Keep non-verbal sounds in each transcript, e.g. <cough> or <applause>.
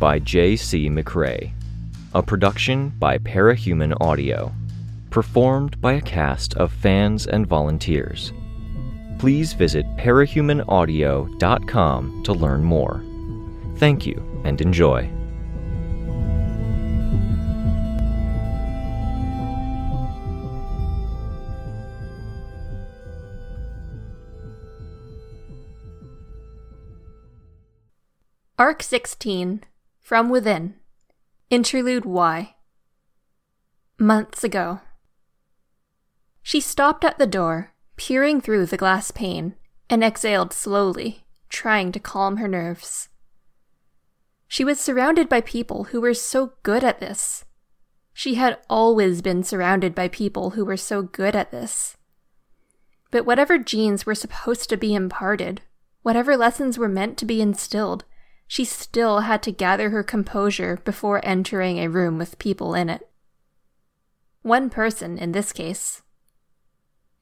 by J.C. McCrae. A production by Parahuman Audio. Performed by a cast of fans and volunteers. Please visit parahumanaudio.com to learn more. Thank you and enjoy. Arc 16 From Within Interlude Y Months ago. She stopped at the door, peering through the glass pane, and exhaled slowly, trying to calm her nerves. She was surrounded by people who were so good at this. She had always been surrounded by people who were so good at this. But whatever genes were supposed to be imparted, whatever lessons were meant to be instilled, she still had to gather her composure before entering a room with people in it. One person, in this case.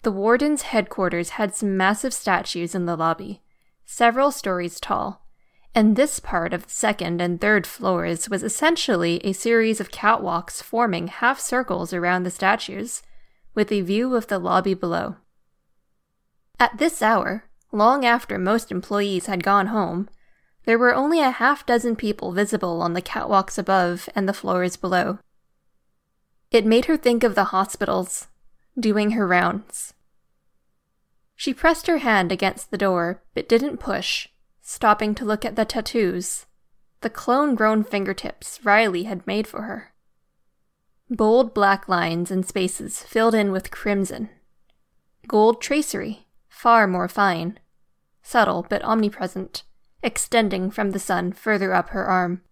The warden's headquarters had some massive statues in the lobby, several stories tall, and this part of the second and third floors was essentially a series of catwalks forming half circles around the statues, with a view of the lobby below. At this hour, long after most employees had gone home, there were only a half dozen people visible on the catwalks above and the floors below. It made her think of the hospitals, doing her rounds. She pressed her hand against the door, but didn't push, stopping to look at the tattoos, the clone grown fingertips Riley had made for her. Bold black lines and spaces filled in with crimson. Gold tracery, far more fine, subtle but omnipresent extending from the sun further up her arm.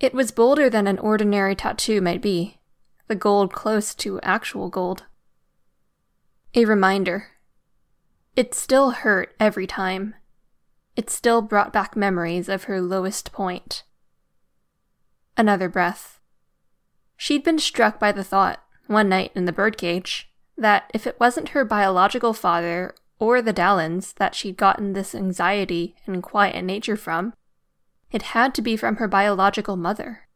It was bolder than an ordinary tattoo might be, the gold close to actual gold. A reminder. It still hurt every time. It still brought back memories of her lowest point. Another breath. She'd been struck by the thought, one night in the birdcage, that if it wasn't her biological father or the Dallons that she'd gotten this anxiety and quiet nature from. It had to be from her biological mother.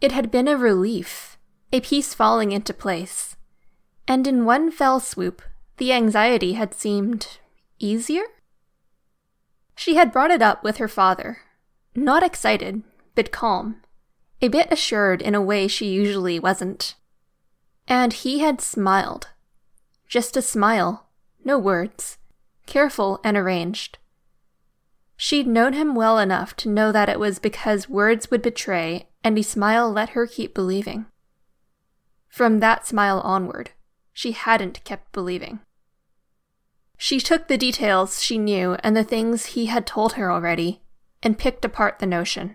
It had been a relief, a piece falling into place, and in one fell swoop, the anxiety had seemed easier? She had brought it up with her father, not excited, but calm, a bit assured in a way she usually wasn't. And he had smiled. Just a smile no words, careful and arranged. She'd known him well enough to know that it was because words would betray, and a smile let her keep believing. From that smile onward, she hadn't kept believing. She took the details she knew and the things he had told her already, and picked apart the notion.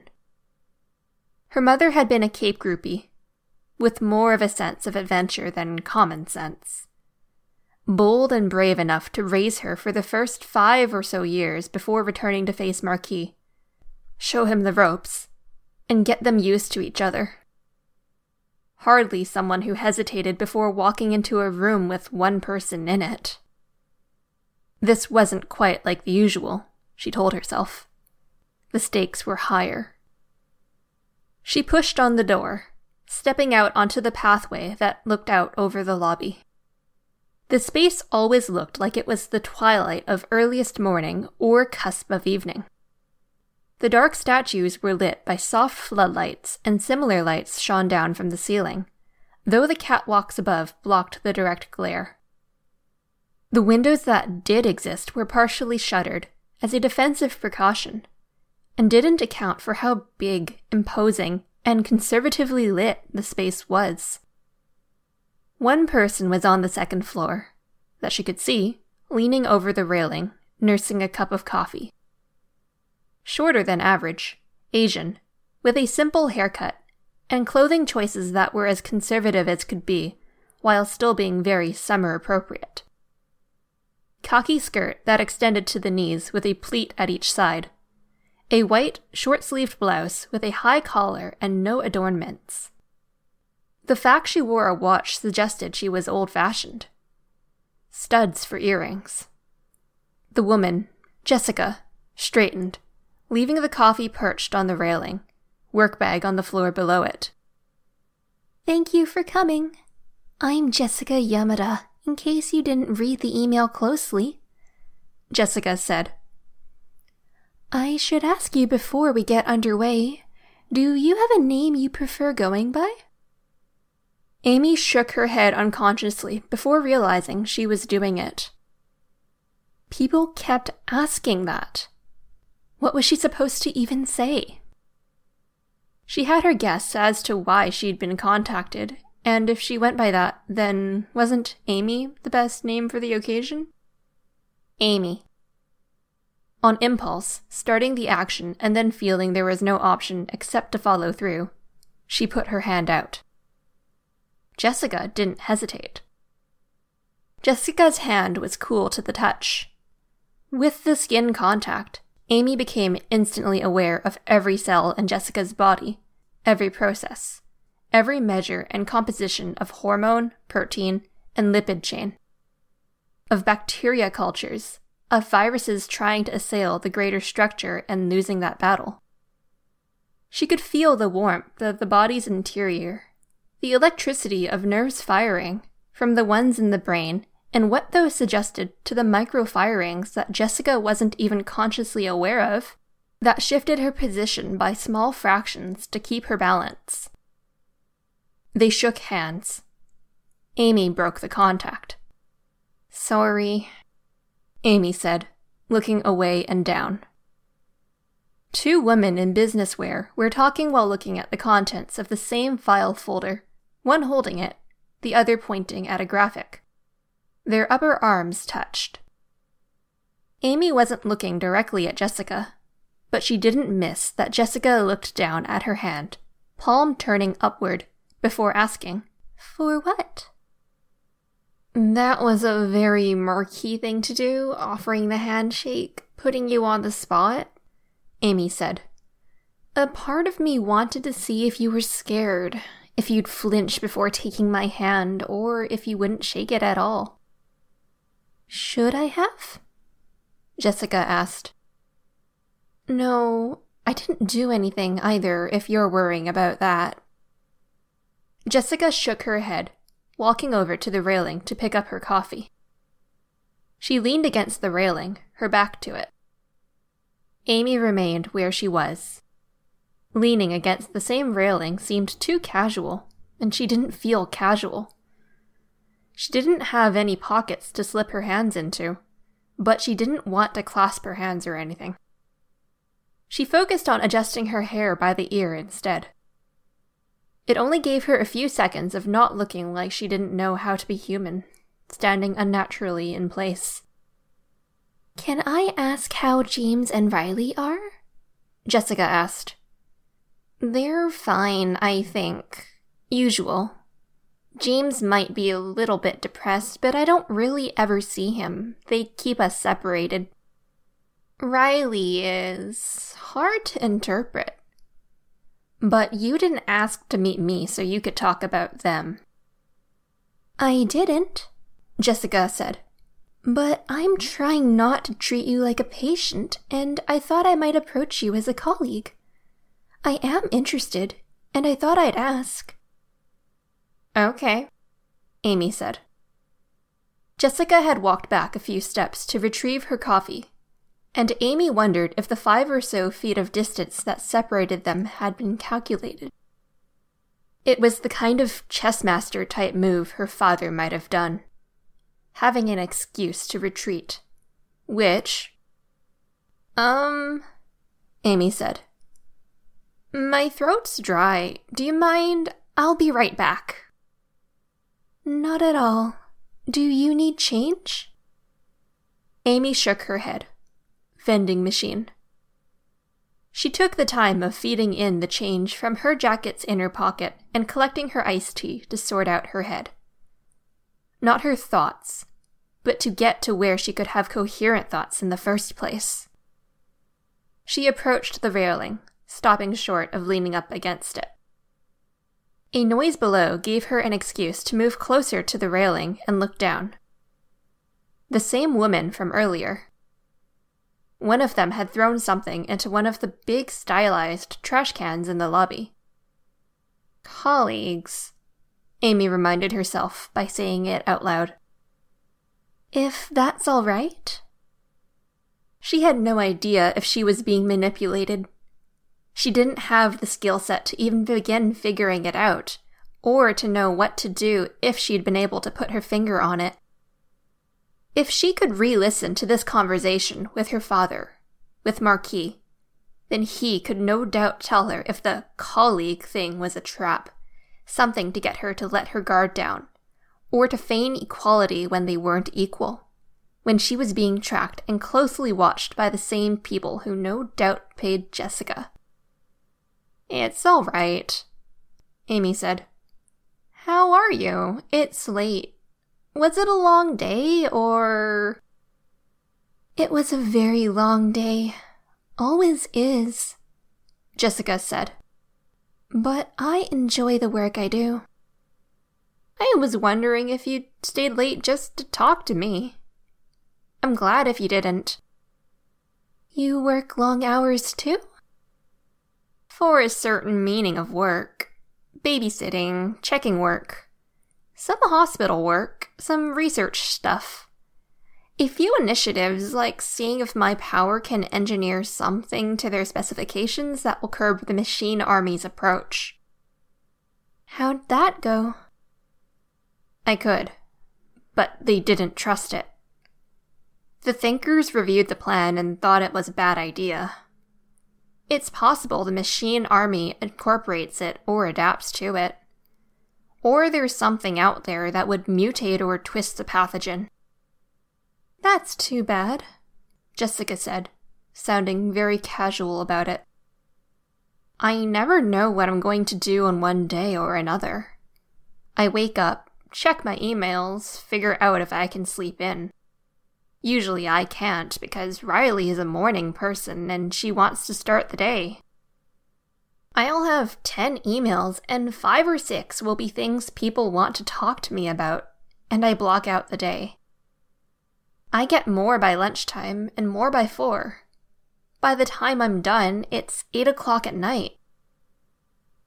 Her mother had been a Cape groupie, with more of a sense of adventure than common sense bold and brave enough to raise her for the first five or so years before returning to face Marquis. Show him the ropes, and get them used to each other. Hardly someone who hesitated before walking into a room with one person in it. This wasn't quite like the usual, she told herself. The stakes were higher. She pushed on the door, stepping out onto the pathway that looked out over the lobby. The space always looked like it was the twilight of earliest morning or cusp of evening. The dark statues were lit by soft floodlights, and similar lights shone down from the ceiling, though the catwalks above blocked the direct glare. The windows that did exist were partially shuttered as a defensive precaution, and didn't account for how big, imposing, and conservatively lit the space was. One person was on the second floor, that she could see, leaning over the railing, nursing a cup of coffee. Shorter than average, Asian, with a simple haircut, and clothing choices that were as conservative as could be, while still being very summer appropriate. Khaki skirt that extended to the knees with a pleat at each side. A white, short sleeved blouse with a high collar and no adornments. The fact she wore a watch suggested she was old fashioned. Studs for earrings. The woman, Jessica, straightened, leaving the coffee perched on the railing, work bag on the floor below it. Thank you for coming. I'm Jessica Yamada, in case you didn't read the email closely, Jessica said. I should ask you before we get underway do you have a name you prefer going by? Amy shook her head unconsciously before realizing she was doing it. People kept asking that. What was she supposed to even say? She had her guess as to why she'd been contacted, and if she went by that, then wasn't Amy the best name for the occasion? Amy. On impulse, starting the action and then feeling there was no option except to follow through, she put her hand out. Jessica didn't hesitate. Jessica's hand was cool to the touch. With the skin contact, Amy became instantly aware of every cell in Jessica's body, every process, every measure and composition of hormone, protein, and lipid chain, of bacteria cultures, of viruses trying to assail the greater structure and losing that battle. She could feel the warmth of the body's interior, the electricity of nerves firing from the ones in the brain and what those suggested to the micro firings that Jessica wasn't even consciously aware of, that shifted her position by small fractions to keep her balance. They shook hands. Amy broke the contact. Sorry, Amy said, looking away and down. Two women in business wear were talking while looking at the contents of the same file folder, one holding it, the other pointing at a graphic. Their upper arms touched. Amy wasn't looking directly at Jessica, but she didn't miss that Jessica looked down at her hand, palm turning upward, before asking, For what? That was a very murky thing to do, offering the handshake, putting you on the spot, Amy said. A part of me wanted to see if you were scared, if you'd flinch before taking my hand, or if you wouldn't shake it at all. Should I have? Jessica asked. No, I didn't do anything either, if you're worrying about that. Jessica shook her head, walking over to the railing to pick up her coffee. She leaned against the railing, her back to it. Amy remained where she was. Leaning against the same railing seemed too casual, and she didn't feel casual. She didn't have any pockets to slip her hands into, but she didn't want to clasp her hands or anything. She focused on adjusting her hair by the ear instead. It only gave her a few seconds of not looking like she didn't know how to be human, standing unnaturally in place. Can I ask how James and Riley are? Jessica asked. They're fine, I think. Usual. James might be a little bit depressed, but I don't really ever see him. They keep us separated. Riley is hard to interpret. But you didn't ask to meet me so you could talk about them. I didn't, Jessica said. But I'm trying not to treat you like a patient, and I thought I might approach you as a colleague. I am interested, and I thought I'd ask. Okay, Amy said. Jessica had walked back a few steps to retrieve her coffee, and Amy wondered if the five or so feet of distance that separated them had been calculated. It was the kind of chessmaster type move her father might have done, having an excuse to retreat. Which. Um. Amy said. My throat's dry. Do you mind? I'll be right back. Not at all. Do you need change? Amy shook her head. Vending machine. She took the time of feeding in the change from her jacket's inner pocket and collecting her iced tea to sort out her head. Not her thoughts, but to get to where she could have coherent thoughts in the first place. She approached the railing, stopping short of leaning up against it. A noise below gave her an excuse to move closer to the railing and look down. The same woman from earlier. one of them had thrown something into one of the big stylized trash cans in the lobby. Colleagues, Amy reminded herself by saying it out loud. If that's all right? She had no idea if she was being manipulated. She didn't have the skill set to even begin figuring it out, or to know what to do if she'd been able to put her finger on it. If she could re listen to this conversation with her father, with Marquis, then he could no doubt tell her if the colleague thing was a trap, something to get her to let her guard down, or to feign equality when they weren't equal, when she was being tracked and closely watched by the same people who no doubt paid Jessica. It's all right, Amy said. How are you? It's late. Was it a long day, or. It was a very long day. Always is, Jessica said. But I enjoy the work I do. I was wondering if you stayed late just to talk to me. I'm glad if you didn't. You work long hours too? For a certain meaning of work babysitting, checking work some hospital work, some research stuff. A few initiatives, like seeing if my power can engineer something to their specifications that will curb the machine army's approach. How'd that go? I could, but they didn't trust it. The thinkers reviewed the plan and thought it was a bad idea. It's possible the machine army incorporates it or adapts to it. Or there's something out there that would mutate or twist the pathogen. That's too bad, Jessica said, sounding very casual about it. I never know what I'm going to do on one day or another. I wake up, check my emails, figure out if I can sleep in. Usually I can't because Riley is a morning person and she wants to start the day. I'll have 10 emails, and 5 or 6 will be things people want to talk to me about, and I block out the day. I get more by lunchtime and more by 4. By the time I'm done, it's 8 o'clock at night.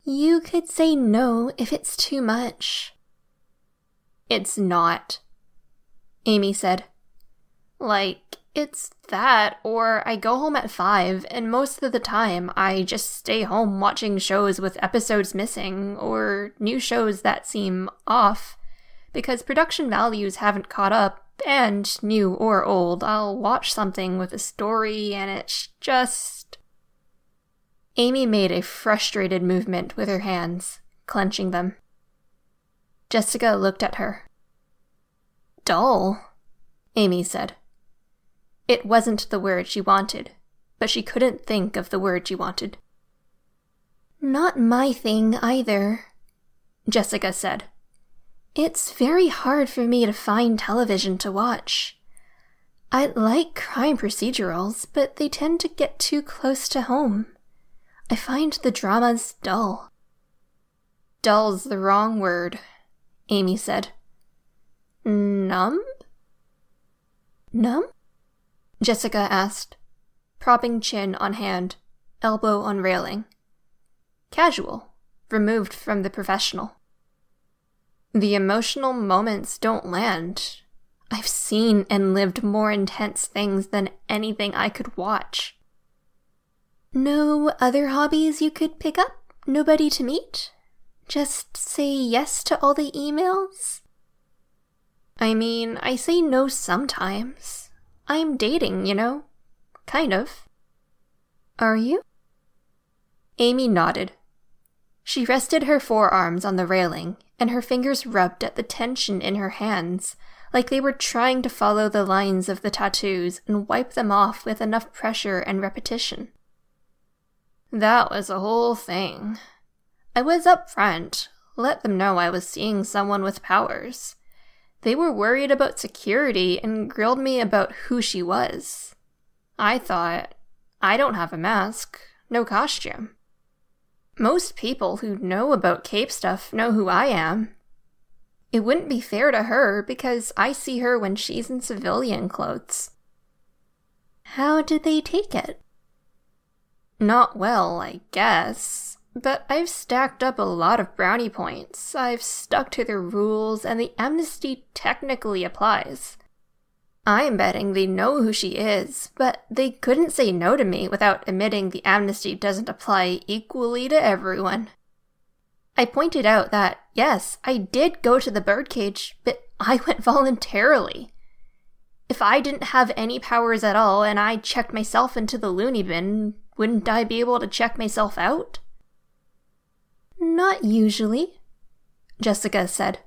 You could say no if it's too much. It's not, Amy said. Like, it's that, or I go home at 5, and most of the time I just stay home watching shows with episodes missing, or new shows that seem off. Because production values haven't caught up, and new or old, I'll watch something with a story and it's just. Amy made a frustrated movement with her hands, clenching them. Jessica looked at her. Dull, Amy said. It wasn't the word she wanted, but she couldn't think of the word she wanted. Not my thing either, Jessica said. It's very hard for me to find television to watch. I like crime procedurals, but they tend to get too close to home. I find the dramas dull. Dull's the wrong word, Amy said. Numb? Numb? Jessica asked, propping chin on hand, elbow on railing. Casual, removed from the professional. The emotional moments don't land. I've seen and lived more intense things than anything I could watch. No other hobbies you could pick up? Nobody to meet? Just say yes to all the emails? I mean, I say no sometimes. I'm dating, you know? Kind of. Are you? Amy nodded. She rested her forearms on the railing, and her fingers rubbed at the tension in her hands, like they were trying to follow the lines of the tattoos and wipe them off with enough pressure and repetition. That was the whole thing. I was up front, let them know I was seeing someone with powers. They were worried about security and grilled me about who she was. I thought, I don't have a mask, no costume. Most people who know about Cape stuff know who I am. It wouldn't be fair to her because I see her when she's in civilian clothes. How did they take it? Not well, I guess. But I've stacked up a lot of brownie points. I've stuck to the rules, and the amnesty technically applies. I'm betting they know who she is, but they couldn't say no to me without admitting the amnesty doesn't apply equally to everyone. I pointed out that, yes, I did go to the birdcage, but I <laughs> went voluntarily. If I didn't have any powers at all and I checked myself into the loony bin, wouldn't I be able to check myself out? Not usually, Jessica said.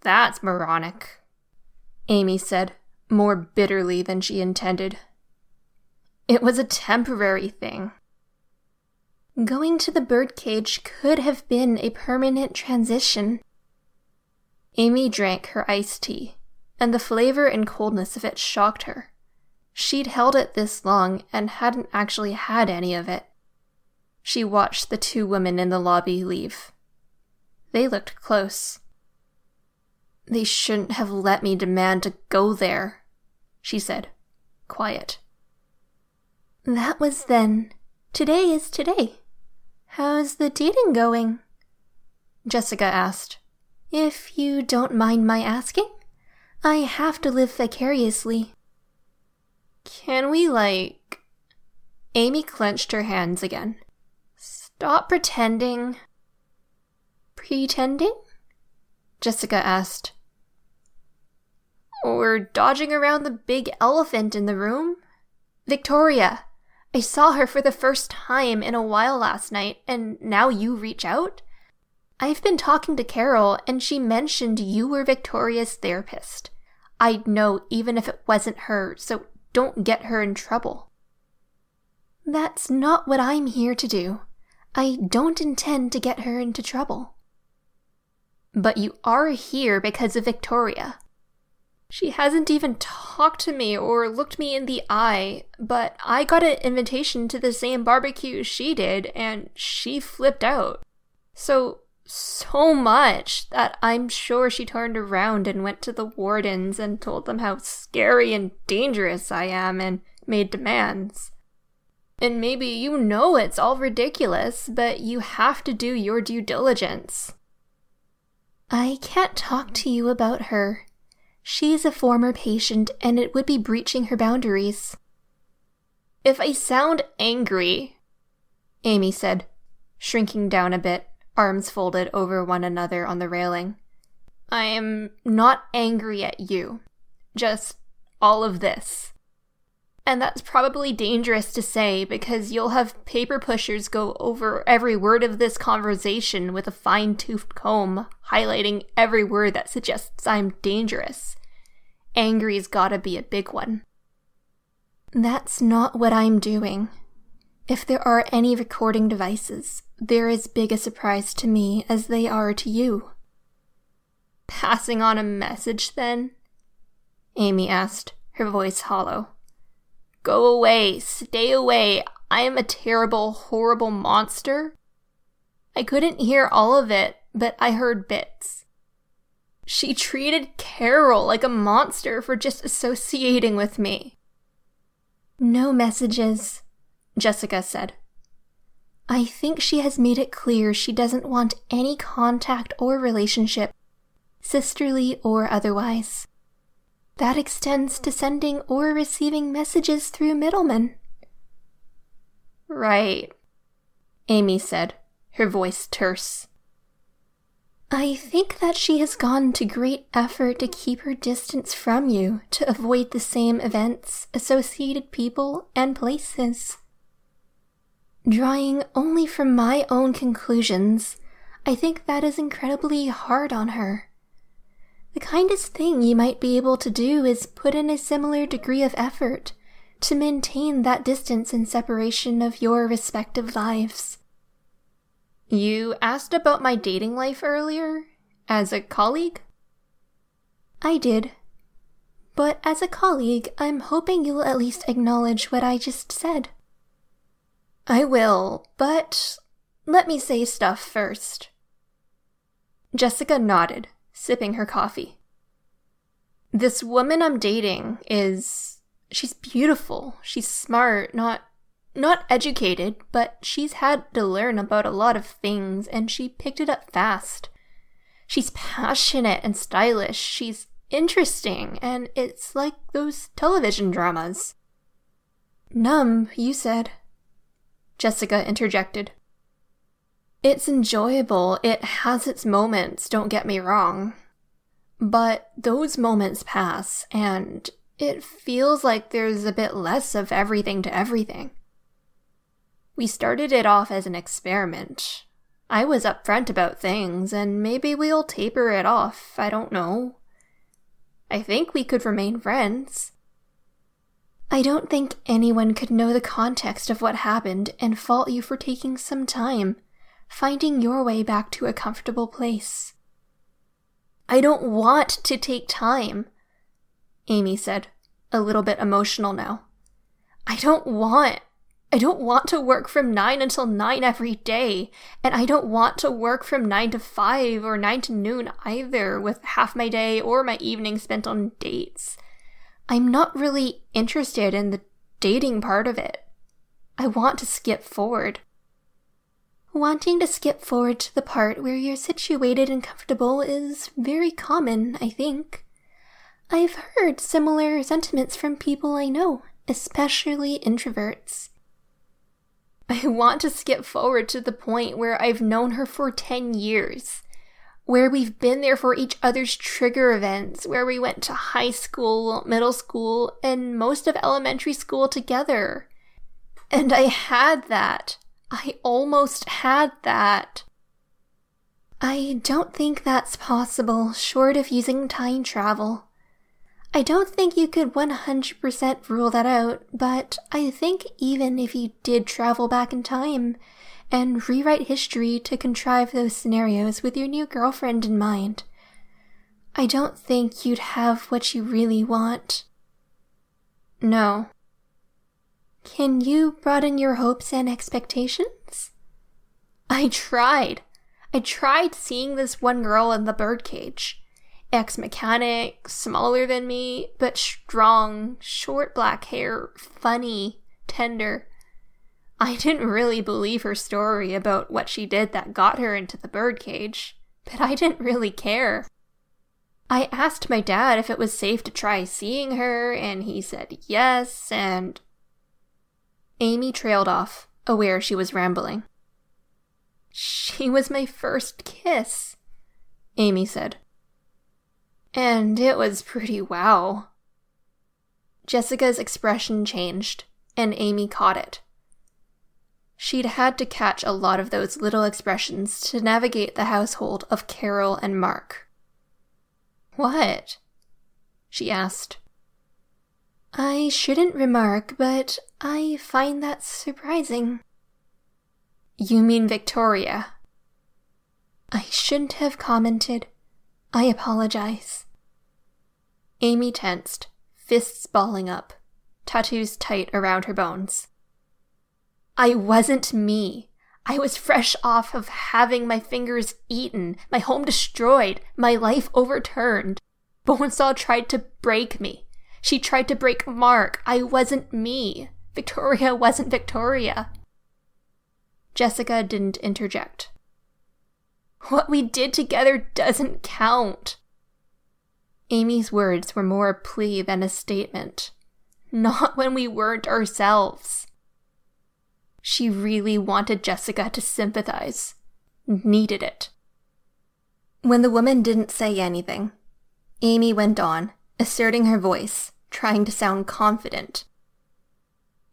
That's moronic, Amy said, more bitterly than she intended. It was a temporary thing. Going to the birdcage could have been a permanent transition. Amy drank her iced tea, and the flavor and coldness of it shocked her. She'd held it this long and hadn't actually had any of it. She watched the two women in the lobby leave. They looked close. They shouldn't have let me demand to go there, she said, quiet. That was then. Today is today. How's the dating going? Jessica asked. If you don't mind my asking, I have to live vicariously. Can we, like. Amy clenched her hands again. Stop pretending. Pretending? Jessica asked. Or dodging around the big elephant in the room? Victoria, I saw her for the first time in a while last night, and now you reach out? I've been talking to Carol, and she mentioned you were Victoria's therapist. I'd know even if it wasn't her, so don't get her in trouble. That's not what I'm here to do. I don't intend to get her into trouble. But you are here because of Victoria. She hasn't even talked to me or looked me in the eye, but I got an invitation to the same barbecue she did, and she flipped out. So, so much that I'm sure she turned around and went to the wardens and told them how scary and dangerous I am and made demands. And maybe you know it's all ridiculous, but you have to do your due diligence. I can't talk to you about her. She's a former patient and it would be breaching her boundaries. If I sound angry, Amy said, shrinking down a bit, arms folded over one another on the railing, I am not angry at you. Just all of this. And that's probably dangerous to say because you'll have paper pushers go over every word of this conversation with a fine toothed comb, highlighting every word that suggests I'm dangerous. Angry's gotta be a big one. That's not what I'm doing. If there are any recording devices, they're as big a surprise to me as they are to you. Passing on a message, then? Amy asked, her voice hollow. Go away, stay away. I am a terrible, horrible monster. I couldn't hear all of it, but I heard bits. She treated Carol like a monster for just associating with me. No messages, Jessica said. I think she has made it clear she doesn't want any contact or relationship, sisterly or otherwise. That extends to sending or receiving messages through middlemen. Right, Amy said, her voice terse. I think that she has gone to great effort to keep her distance from you to avoid the same events, associated people, and places. Drawing only from my own conclusions, I think that is incredibly hard on her. The kindest thing you might be able to do is put in a similar degree of effort to maintain that distance and separation of your respective lives. You asked about my dating life earlier? As a colleague? I did. But as a colleague, I'm hoping you'll at least acknowledge what I just said. I will, but let me say stuff first. Jessica nodded sipping her coffee. This woman I'm dating is She's beautiful. She's smart, not not educated, but she's had to learn about a lot of things and she picked it up fast. She's passionate and stylish. She's interesting, and it's like those television dramas. Numb, you said. Jessica interjected. It's enjoyable. It has its moments, don't get me wrong. But those moments pass, and it feels like there's a bit less of everything to everything. We started it off as an experiment. I was upfront about things, and maybe we'll taper it off, I don't know. I think we could remain friends. I don't think anyone could know the context of what happened and fault you for taking some time, finding your way back to a comfortable place. I don't want to take time, Amy said, a little bit emotional now. I don't want. I don't want to work from 9 until 9 every day, and I don't want to work from 9 to 5 or 9 to noon either, with half my day or my evening spent on dates. I'm not really interested in the dating part of it. I want to skip forward. Wanting to skip forward to the part where you're situated and comfortable is very common, I think. I've heard similar sentiments from people I know, especially introverts. <laughs> I want to skip forward to the point where I've known her for 10 years, where we've been there for each other's trigger events, where we went to high school, middle school, and most of elementary school together. And I had that. I almost had that. I don't think that's possible, short of using time travel. I don't think you could 100% rule that out, but I think even if you did travel back in time and rewrite history to contrive those scenarios with your new girlfriend in mind, I don't think you'd have what you really want. No. Can you broaden your hopes and expectations? I tried. I tried seeing this one girl in the birdcage ex mechanic, smaller than me, but strong, short black hair, funny, tender. I didn't really believe her story about what she did that got her into the birdcage, but I didn't really care. I asked my dad if it was safe to try seeing her, and he said yes, and. Amy trailed off, aware she was rambling. She was my first kiss, Amy said. And it was pretty wow. Jessica's expression changed, and Amy caught it. She'd had to catch a lot of those little expressions to navigate the household of Carol and Mark. What? she asked. I shouldn't remark, but I find that surprising. You mean Victoria? I shouldn't have commented. I apologize. Amy tensed, fists balling up, tattoos tight around her bones. I wasn't me. I was fresh off of having my fingers eaten, my home destroyed, my life overturned. Bonesaw tried to break me. She tried to break Mark. I wasn't me. Victoria wasn't Victoria. Jessica didn't interject. What we did together doesn't count. Amy's words were more a plea than a statement. Not when we weren't ourselves. She really wanted Jessica to sympathize. Needed it. When the woman didn't say anything, Amy went on, asserting her voice, trying to sound confident.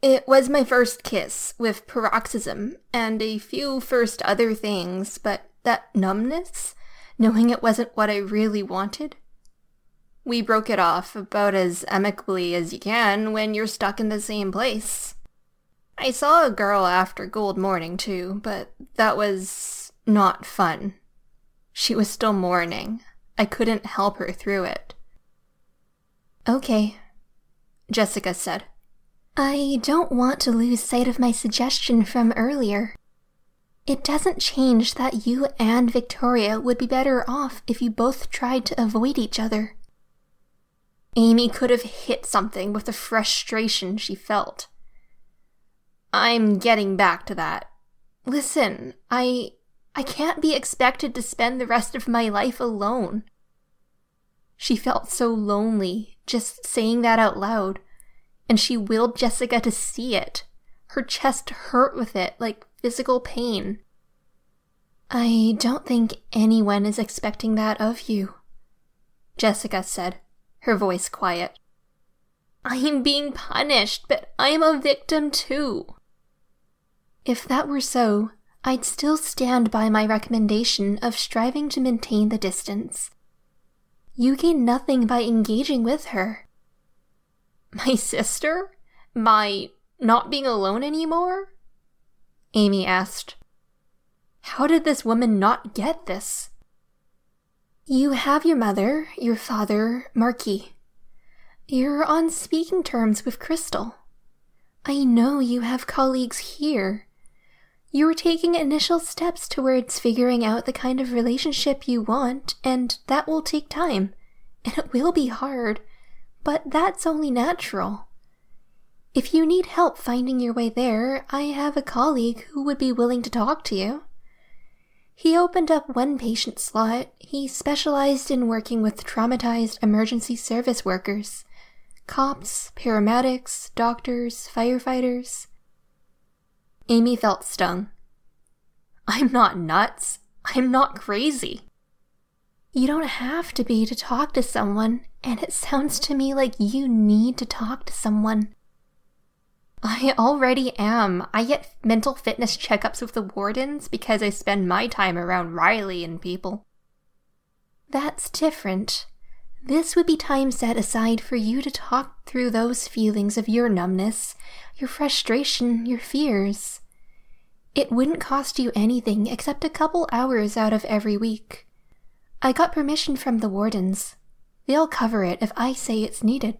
It was my first kiss, with paroxysm, and a few first other things, but that numbness, knowing it wasn't what I really wanted. We broke it off about as amicably as you can when you're stuck in the same place. I saw a girl after Gold Morning too, but that was not fun. She was still mourning. I couldn't help her through it. Okay, Jessica said. I don't want to lose sight of my suggestion from earlier. It doesn't change that you and Victoria would be better off if you both tried to avoid each other. Amy could have hit something with the frustration she felt. I'm getting back to that. Listen, I. I can't be expected to spend the rest of my life alone. She felt so lonely just saying that out loud, and she willed Jessica to see it. Her chest hurt with it, like physical pain. I don't think anyone is expecting that of you, Jessica said, her voice quiet. I'm being punished, but I'm a victim too. If that were so, I'd still stand by my recommendation of striving to maintain the distance. You gain nothing by engaging with her. My sister? My not being alone anymore? Amy asked. How did this woman not get this? You have your mother, your father, Marquis. You're on speaking terms with Crystal. I know you have colleagues here. You are taking initial steps towards figuring out the kind of relationship you want, and that will take time. <laughs> And it will be hard, but that's only natural. If you need help finding your way there, I have a colleague who would be willing to talk to you. He opened up one patient slot. He specialized in working with traumatized emergency service workers cops, paramedics, doctors, firefighters. Amy felt stung. I'm not nuts. I'm not crazy. You don't have to be to talk to someone, and it sounds to me like you need to talk to someone. I already am. I get mental fitness checkups with the wardens because I spend my time around Riley and people. That's different. This would be time set aside for you to talk through those feelings of your numbness, your frustration, your fears. It wouldn't cost you anything except a couple hours out of every week. I got permission from the wardens. They'll cover it if I say it's needed.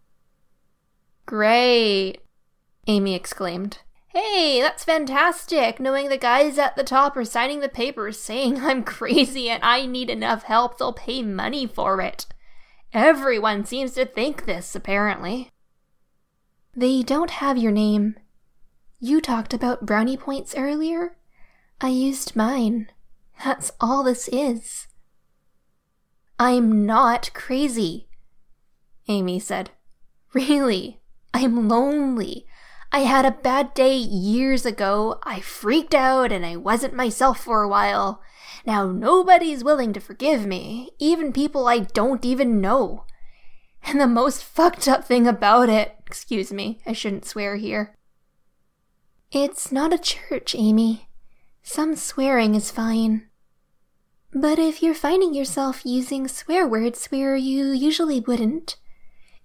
Great. Amy exclaimed. Hey, that's fantastic! Knowing the guys at the top are signing the papers saying I'm crazy and I need enough help, they'll pay money for it. Everyone seems to think this, apparently. They don't have your name. You talked about brownie points earlier? I used mine. That's all this is. I'm not crazy, Amy said. Really, I'm lonely. I had a bad day years ago. I freaked out and I wasn't myself for a while. Now nobody's willing to forgive me, even people I don't even know. And the most fucked up thing about it, excuse me, I shouldn't swear here. It's not a church, Amy. Some swearing is fine. But if you're finding yourself using swear words where you usually wouldn't,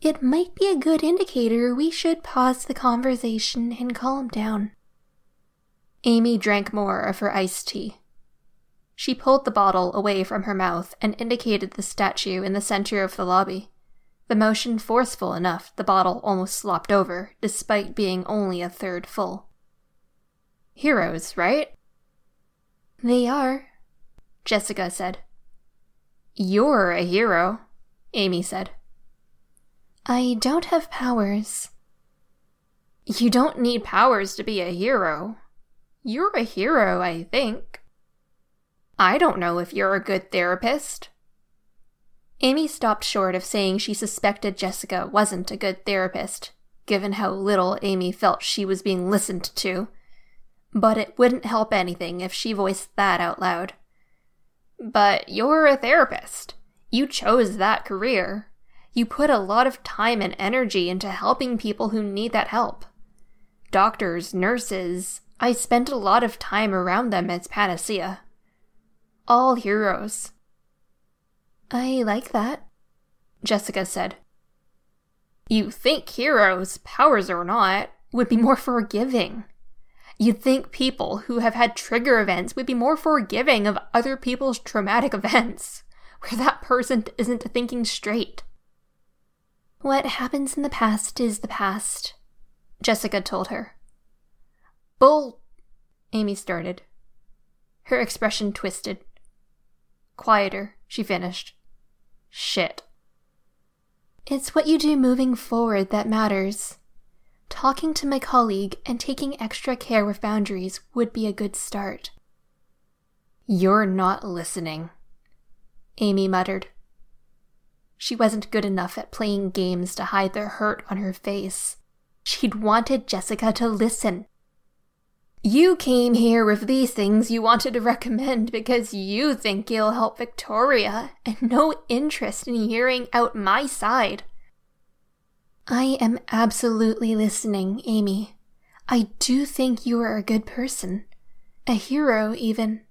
it might be a good indicator we should pause the conversation and calm down. Amy drank more of her iced tea. She pulled the bottle away from her mouth and indicated the statue in the center of the lobby. The motion forceful enough the bottle almost slopped over, despite being only a third full. Heroes, right? They are, Jessica said. You're a hero, Amy said. I don't have powers. You don't need powers to be a hero. You're a hero, I think. I don't know if you're a good therapist. Amy stopped short of saying she suspected Jessica wasn't a good therapist, given how little Amy felt she was being listened to. But it wouldn't help anything if she voiced that out loud. But you're a therapist. You chose that career. You put a lot of time and energy into helping people who need that help. Doctors, nurses, I spent a lot of time around them as panacea. All heroes. I like that, Jessica said. You think heroes, powers or not, would be more forgiving. You'd think people who have had trigger events would be more forgiving of other people's traumatic <laughs> events, where that person isn't thinking straight. What happens in the past is the past, Jessica told her. Bull. Amy started. Her expression twisted. Quieter, she finished. Shit. It's what you do moving forward that matters. Talking to my colleague and taking extra care with boundaries would be a good start. You're not listening, Amy muttered. She wasn't good enough at playing games to hide the hurt on her face. She'd wanted Jessica to listen. You came here with these things you wanted to recommend because you think you'll help Victoria, and no interest in hearing out my side. I am absolutely listening, Amy. I do think you are a good person. A hero, even.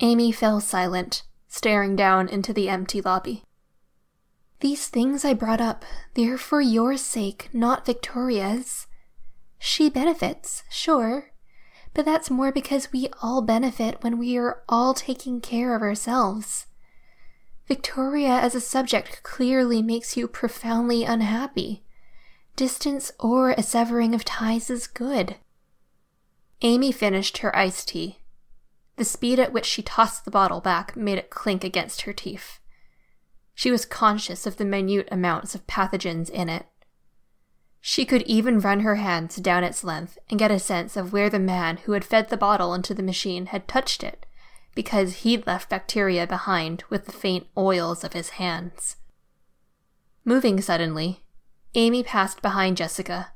Amy fell silent, staring down into the empty lobby. These things I brought up, they're for your sake, not Victoria's. She benefits, sure, but that's more because we all benefit when we are all taking care of ourselves. Victoria as a subject clearly makes you profoundly unhappy. Distance or a severing of ties is good. Amy finished her iced tea. The speed at which she tossed the bottle back made it clink against her teeth. She was conscious of the minute amounts of pathogens in it. She could even run her hands down its length and get a sense of where the man who had fed the bottle into the machine had touched it, because he'd left bacteria behind with the faint oils of his hands. Moving suddenly, Amy passed behind Jessica,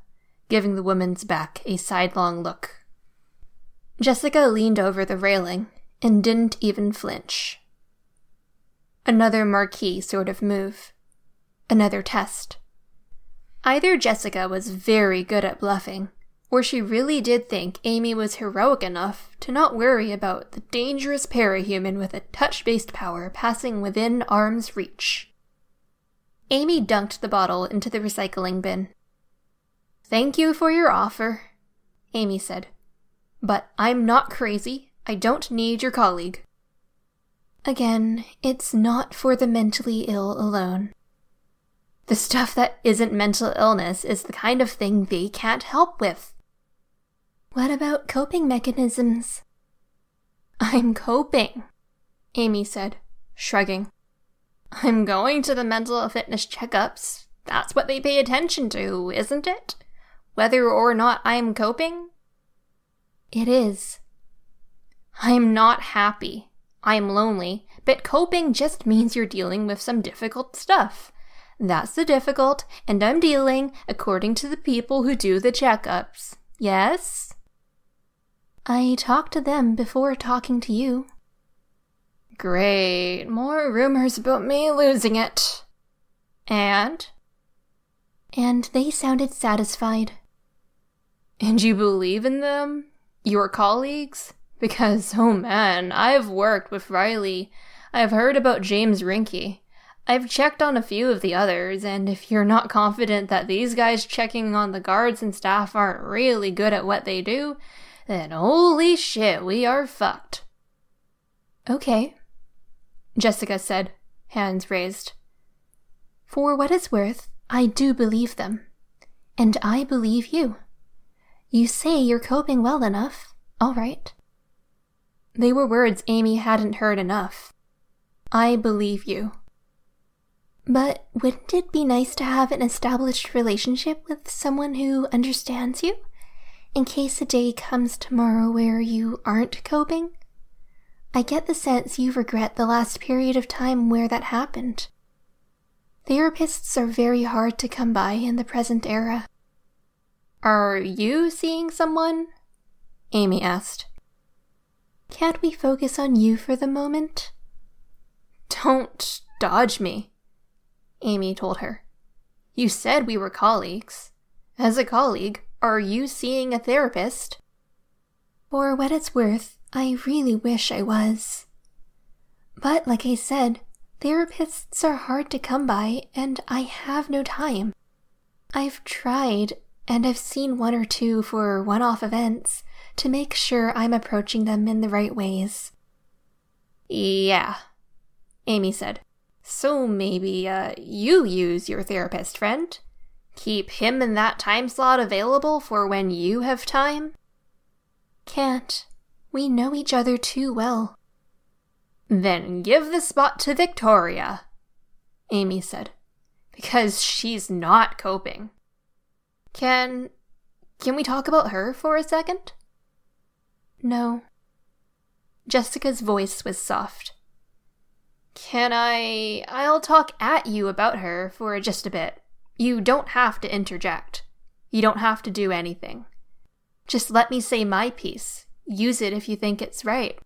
giving the woman's back a sidelong look. Jessica leaned over the railing and didn't even flinch. Another marquee sort of move. Another test. Either Jessica was very good at bluffing, or she really did think Amy was heroic enough to not worry about the dangerous parahuman with a touch based power passing within arm's reach. Amy dunked the bottle into the recycling bin. Thank you for your offer, Amy said. But I'm not crazy. I don't need your colleague. Again, it's not for the mentally ill alone. The stuff that isn't mental illness is the kind of thing they can't help with. What about coping mechanisms? I'm coping, Amy said, shrugging. I'm going to the mental fitness checkups. That's what they pay attention to, isn't it? Whether or not I'm coping? It is. I'm not happy. I'm lonely, but coping just means you're dealing with some difficult stuff. That's the difficult, and I'm dealing according to the people who do the checkups. Yes? I talked to them before talking to you. Great. More rumors about me losing it. And? And they sounded satisfied. And you believe in them? Your colleagues? Because, oh man, I've worked with Riley. I've heard about James Rinky. I've checked on a few of the others, and if you're not confident that these guys checking on the guards and staff aren't really good at what they do, then holy shit, we are fucked. Okay, Jessica said, hands raised. For what it's worth, I do believe them. And I believe you. You say you're coping well enough. All right. They were words Amy hadn't heard enough. I believe you. But wouldn't it be nice to have an established relationship with someone who understands you? In case a day comes tomorrow where you aren't coping? I get the sense you regret the last period of time where that happened. Therapists are very hard to come by in the present era. Are you seeing someone? Amy asked. Can't we focus on you for the moment? Don't dodge me, Amy told her. You said we were colleagues. As a colleague, are you seeing a therapist? For what it's worth, I really wish I was. But like I said, therapists are hard to come by, and I have no time. I've tried, and I've seen one or two for one off events, to make sure I'm approaching them in the right ways. Yeah, Amy said. So maybe, uh, you use your therapist friend? Keep him in that time slot available for when you have time? Can't. We know each other too well. Then give the spot to Victoria, Amy said. because she's not coping. Can can we talk about her for a second? No. Jessica's voice was soft. Can I I'll talk at you about her for just a bit. You don't have to interject. You don't have to do anything. Just let me say my piece. Use it if you think it's right.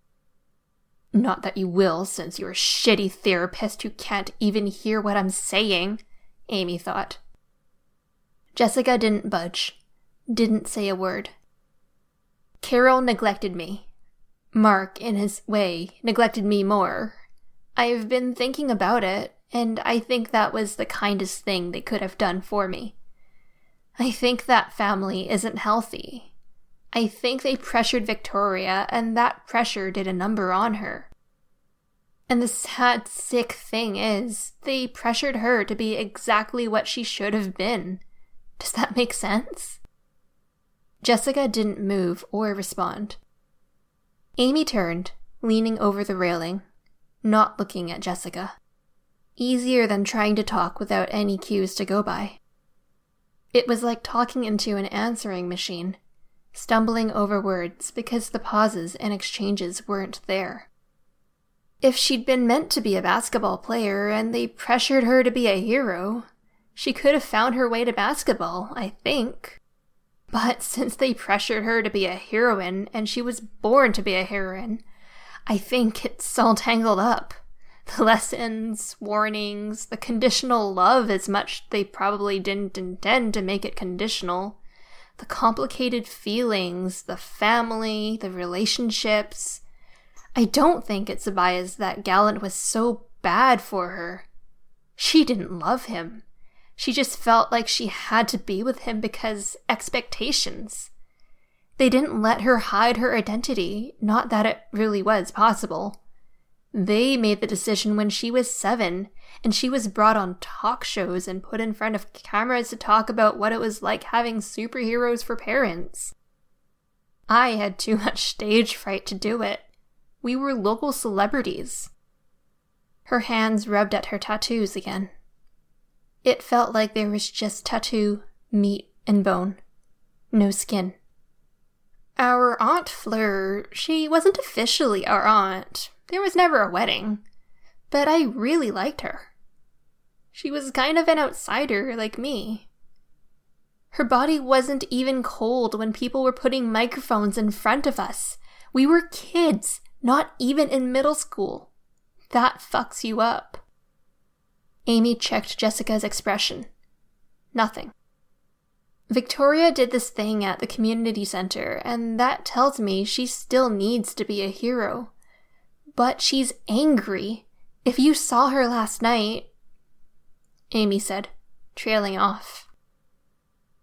Not that you will, since you're a shitty therapist who can't even hear what I'm saying, Amy thought. Jessica didn't budge, didn't say a word. Carol neglected me. Mark, in his way, neglected me more. I've been thinking about it, and I think that was the kindest thing they could have done for me. I think that family isn't healthy. I think they pressured Victoria, and that pressure did a number on her. And the sad, sick thing is, they pressured her to be exactly what she should have been. Does that make sense? Jessica didn't move or respond. Amy turned, leaning over the railing, not looking at Jessica. Easier than trying to talk without any cues to go by. It was like talking into an answering machine stumbling over words because the pauses and exchanges weren't there. If she'd been meant to be a basketball player and they pressured her to be a hero, she could have found her way to basketball, I think. But since they pressured her to be a heroine and she was born to be a heroine, I think it's all tangled up. The lessons, warnings, the conditional love as much they probably didn't intend to make it conditional the complicated feelings, the family, the relationships. I don't think it's a bias that Gallant was so bad for her. She didn't love him. She just felt like she had to be with him because expectations. They didn't let her hide her identity, not that it really was possible. They made the decision when she was seven, and she was brought on talk shows and put in front of cameras to talk about what it was like having superheroes for parents. I had too <laughs> much stage fright to do it. We were local celebrities. Her hands rubbed at her tattoos again. It felt like there was just tattoo, meat, and bone. No skin. Our Aunt Fleur, she wasn't officially our aunt, there was never a wedding, but I really liked her. She was kind of an outsider like me. Her body wasn't even cold when people were putting microphones in front of us. We were kids, not even in middle school. That fucks you up. Amy checked Jessica's expression. Nothing. Victoria did this thing at the community center, and that tells me she still needs to be a hero but she's angry. If you saw her last night. Amy said, trailing off.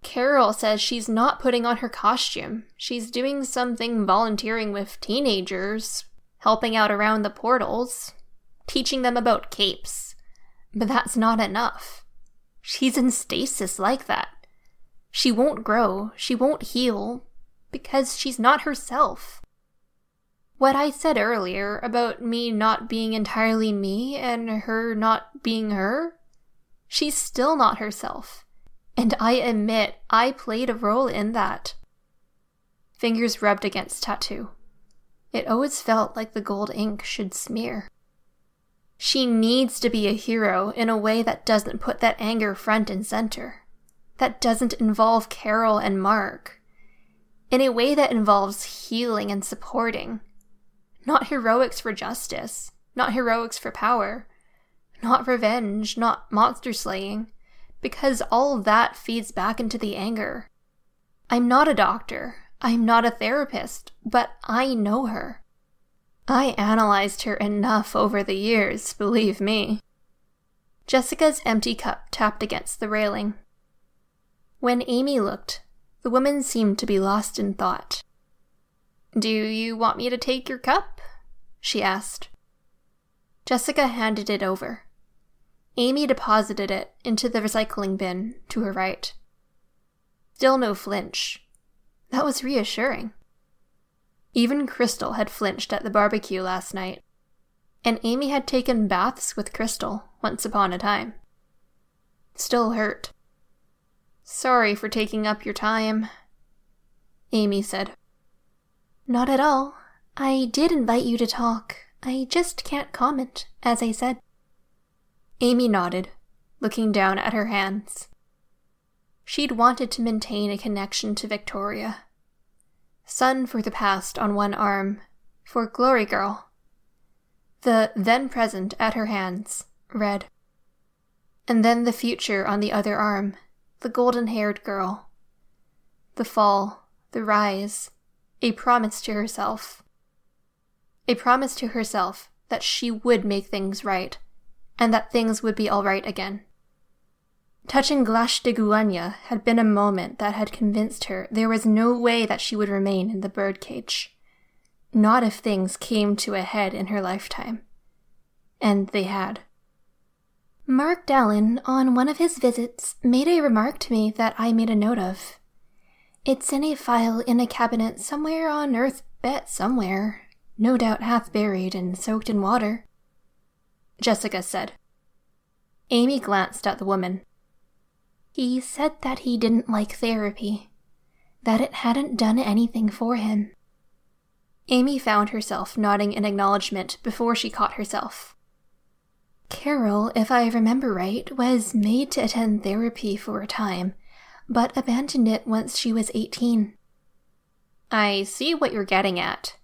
Carol says she's not putting on her costume. She's doing something volunteering with teenagers, helping out around the portals, teaching them about capes. But that's not enough. She's in stasis like that. She won't grow, she won't heal, because she's not herself. What I said earlier about me not being entirely me and her not being her? She's still not herself. And I admit I played a role in that. Fingers rubbed against tattoo. It always felt like the gold ink should smear. She needs to be a hero in a way that doesn't put that anger front and center, that doesn't involve Carol and Mark, in a way that involves healing and supporting, not heroics for justice, not heroics for power, not revenge, not monster slaying, because all that feeds back into the anger. I'm not a doctor, I'm not a therapist, but I know her. I analyzed her enough over the years, believe me. Jessica's empty cup tapped against the railing. When Amy looked, the woman seemed to be lost in thought. Do you want me to take your cup? she asked. Jessica handed it over. Amy deposited it into the recycling bin to her right. Still no flinch. That was reassuring. Even Crystal had flinched at the barbecue last night, and Amy had taken baths with Crystal once upon a time. still hurt. Sorry for taking up your time, Amy said. Not at all. I did invite you to talk. I just can't comment, as I said. Amy nodded, looking down at her hands. She'd wanted to maintain a connection to Victoria. Sun for the past on one arm, for Glory Girl. The then present at her hands, red. And then the future on the other arm, the golden haired girl. The fall, the rise, a promise to herself. A promise to herself that she would make things right, and that things would be all right again. Touching Glaistig Uaine had been a moment that had convinced her there was no way that she would remain in the birdcage. Not if things came to a head in her lifetime. And they had. Mark Dallon, on one of his visits, made a remark to me that I made a note of. It's in a file in a cabinet somewhere on Earth Bet somewhere, no doubt half buried and soaked in water. Jessica said. Amy glanced at the woman. He said that he didn't like therapy, that it hadn't done anything for him. Amy found herself nodding in acknowledgement before she caught herself. Carol, if I remember right, was made to attend therapy for a time, but abandoned it once she was 18. I see what you're getting at.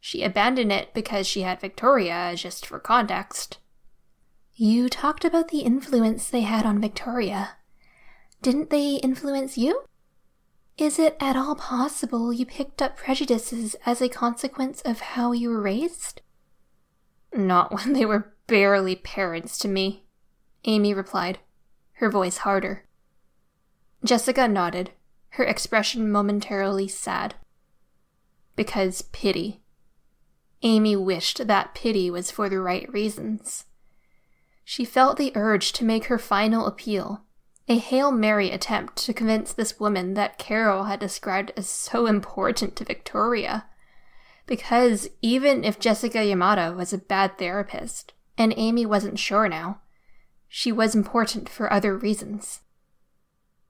She abandoned it because she had Victoria, just for context. You talked about the influence they had on Victoria. Didn't they influence you? Is it at all possible you picked up prejudices as a consequence of how you were raised? Not when they were barely parents to me, Amy replied, her voice harder. Jessica nodded, her expression momentarily sad. Because pity. Amy wished that pity was for the right reasons. She felt the urge to make her final appeal, a Hail Mary attempt to convince this woman that Carol had described as so important to Victoria. Because even if Jessica Yamada was a bad therapist, and Amy wasn't sure now. She was important for other reasons.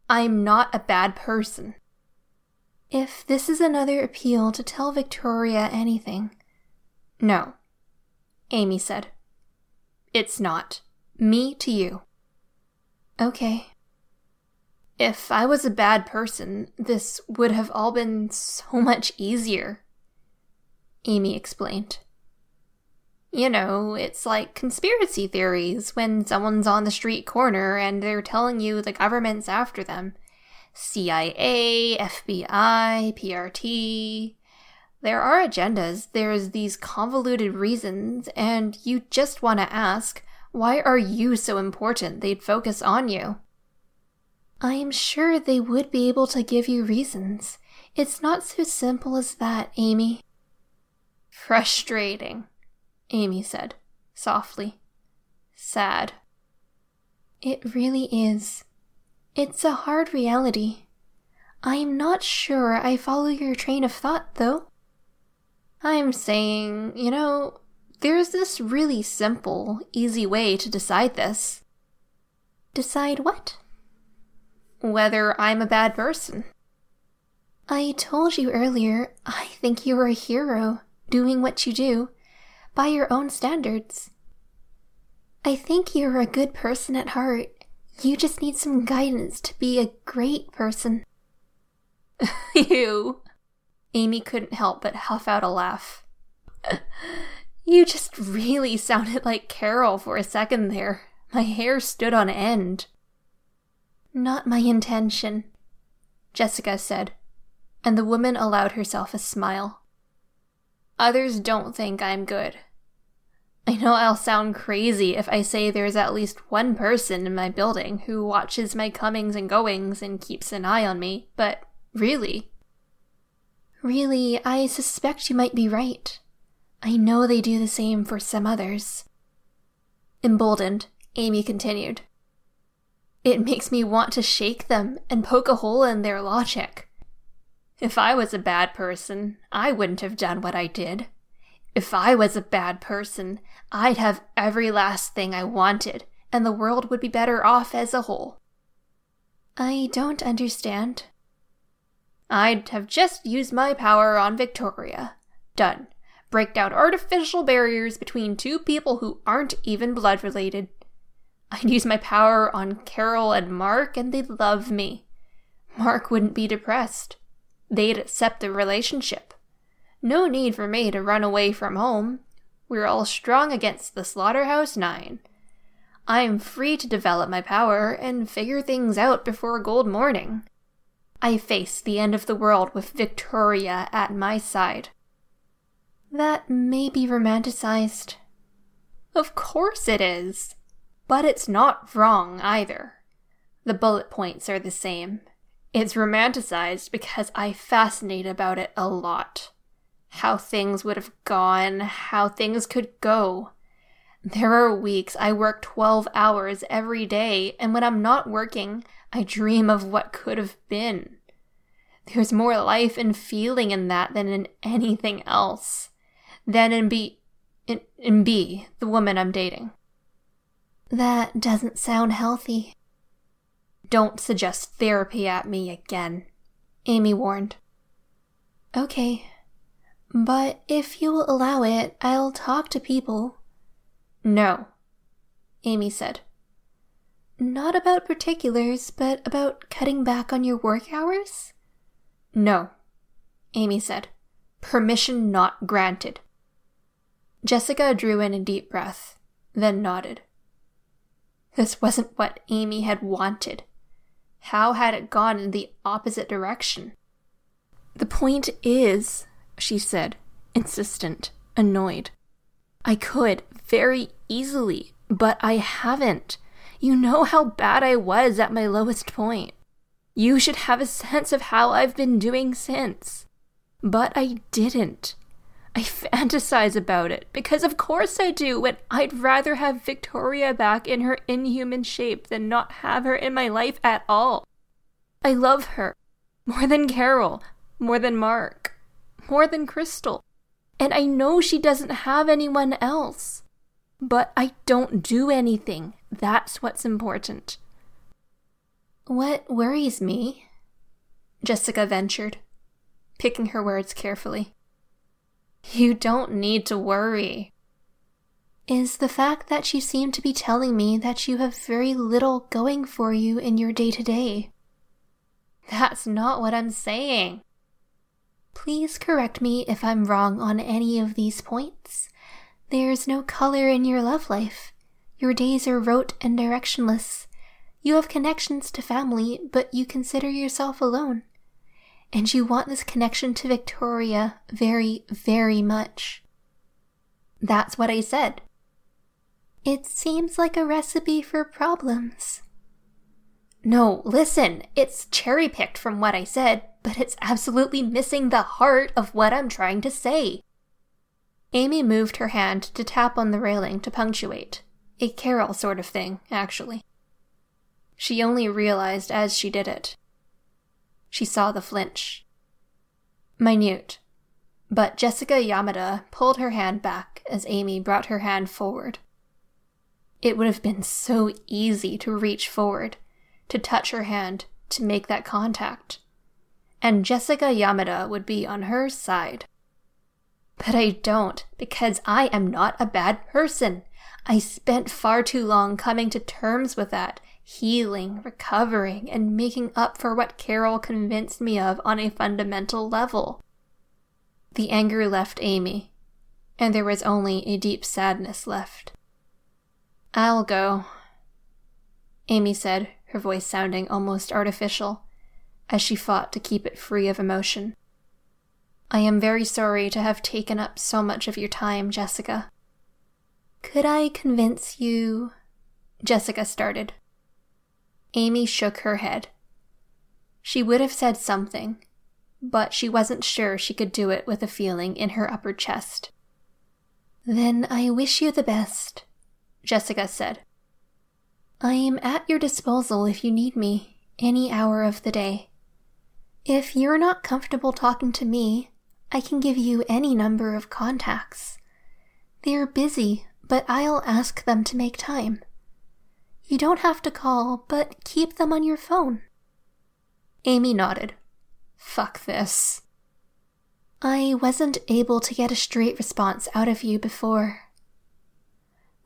I'm not a bad person. If this is another appeal to tell Victoria anything. No, Amy said. It's not. Me to you. Okay. If I was a bad person, this would have all been so much easier, Amy explained. You know, it's like conspiracy theories when someone's on the street corner and they're telling you the government's after them. CIA, FBI, PRT. There are agendas, there's these convoluted reasons, and you just want to ask, why are you so important they'd focus on you? I'm sure they would be able to give you reasons. It's not so simple as that, Amy. Frustrating. Amy said, softly. Sad. It really is. It's a hard reality. I'm not sure I follow your train of thought, though. I'm saying, you know, there's this really simple, easy way to decide this. Decide what? Whether I'm a bad person. I told you earlier, I think you're a hero, doing what you do, by your own standards. I think you're a good person at heart. You just need some guidance to be a great person. <laughs> you. Amy couldn't help but huff out a laugh. <laughs> you just really sounded like Carol for a second there. My hair stood on end. Not my intention, Jessica said, and the woman allowed herself a smile. Others don't think I'm good. I know I'll sound crazy if I say there's at least one person in my building who watches my comings and goings and keeps an eye on me, but really. Really, I suspect you might be right. I know they do the same for some others. Emboldened, Amy continued. It makes me want to shake them and poke a hole in their logic. If I was a bad person, I wouldn't have done what I did. If I was a bad person, I'd have every last thing I wanted, and the world would be better off as a whole. I don't understand. I'd have just used my power on Victoria. Done. Break down artificial barriers between two people who aren't even blood related. I'd use my power on Carol and Mark, and they'd love me. Mark wouldn't be depressed. They'd accept the relationship. No need for me to run away from home. We're all strong against the Slaughterhouse Nine. I'm free to develop my power and figure things out before gold morning. I face the end of the world with Victoria at my side. That may be romanticized. Of course it is. But it's not wrong either. The bullet points are the same. It's romanticized because I fascinate about it a lot. How things would have gone, how things could go. There are weeks I work 12 hours every day, and when I'm not working, I dream of what could have been. There's more life and feeling in that than in anything else. Than in B. In, in B, the woman I'm dating. That doesn't sound healthy. Don't suggest therapy at me again, Amy warned. Okay. But if you will allow it, I'll talk to people. No, Amy said. Not about particulars, but about cutting back on your work hours? No, Amy said. Permission not granted. Jessica drew in a deep breath, then nodded. This wasn't what Amy had wanted. How had it gone in the opposite direction? The point is, she said, insistent, annoyed. I could, very easily, but I haven't. You know how bad I was at my lowest point. You should have a sense of how I've been doing since. But I didn't. I fantasize about it, because of course I do, and I'd rather have Victoria back in her inhuman shape than not have her in my life at all. I love her. More than Carol. More than Mark. More than Crystal. And I know she doesn't have anyone else. But I don't do anything. That's what's important. What worries me? Jessica ventured, picking her words carefully. You don't need to worry. Is the fact that you seem to be telling me that you have very little going for you in your day to day. That's not what I'm saying. Please correct me if I'm wrong on any of these points. There's no color in your love life. Your days are rote and directionless. You have connections to family, but you consider yourself alone and you want this connection to Victoria very, very much. That's what I said. It seems like a recipe for problems. No, listen, it's cherry picked from what I said, but it's absolutely missing the heart of what I'm trying to say. Amy moved her hand to tap on the railing to punctuate. A carol sort of thing, actually. She only realized as she did it she saw the flinch. Minute. But Jessica Yamada pulled her hand back as Amy brought her hand forward. It would have been so easy to reach forward, to touch her hand, to make that contact. And Jessica Yamada would be on her side. But I don't, because I am not a bad person. I spent far too long coming to terms with that healing, recovering, and making up for what Carol convinced me of on a fundamental level. The anger left Amy, and there was only a deep sadness left. I'll go, Amy said, her voice sounding almost artificial, as she fought to keep it free of emotion. I am very sorry to have taken up so much of your time, Jessica. Could I convince you? Jessica started. Amy shook her head. She would have said something, but she wasn't sure she could do it with a feeling in her upper chest. Then I wish you the best, Jessica said. I am at your disposal if you need me, any hour of the day. If you're not comfortable talking to me, I can give you any number of contacts. They're busy, but I'll ask them to make time. You don't have to call, but keep them on your phone. Amy nodded. Fuck this. I wasn't able to get a straight response out of you before.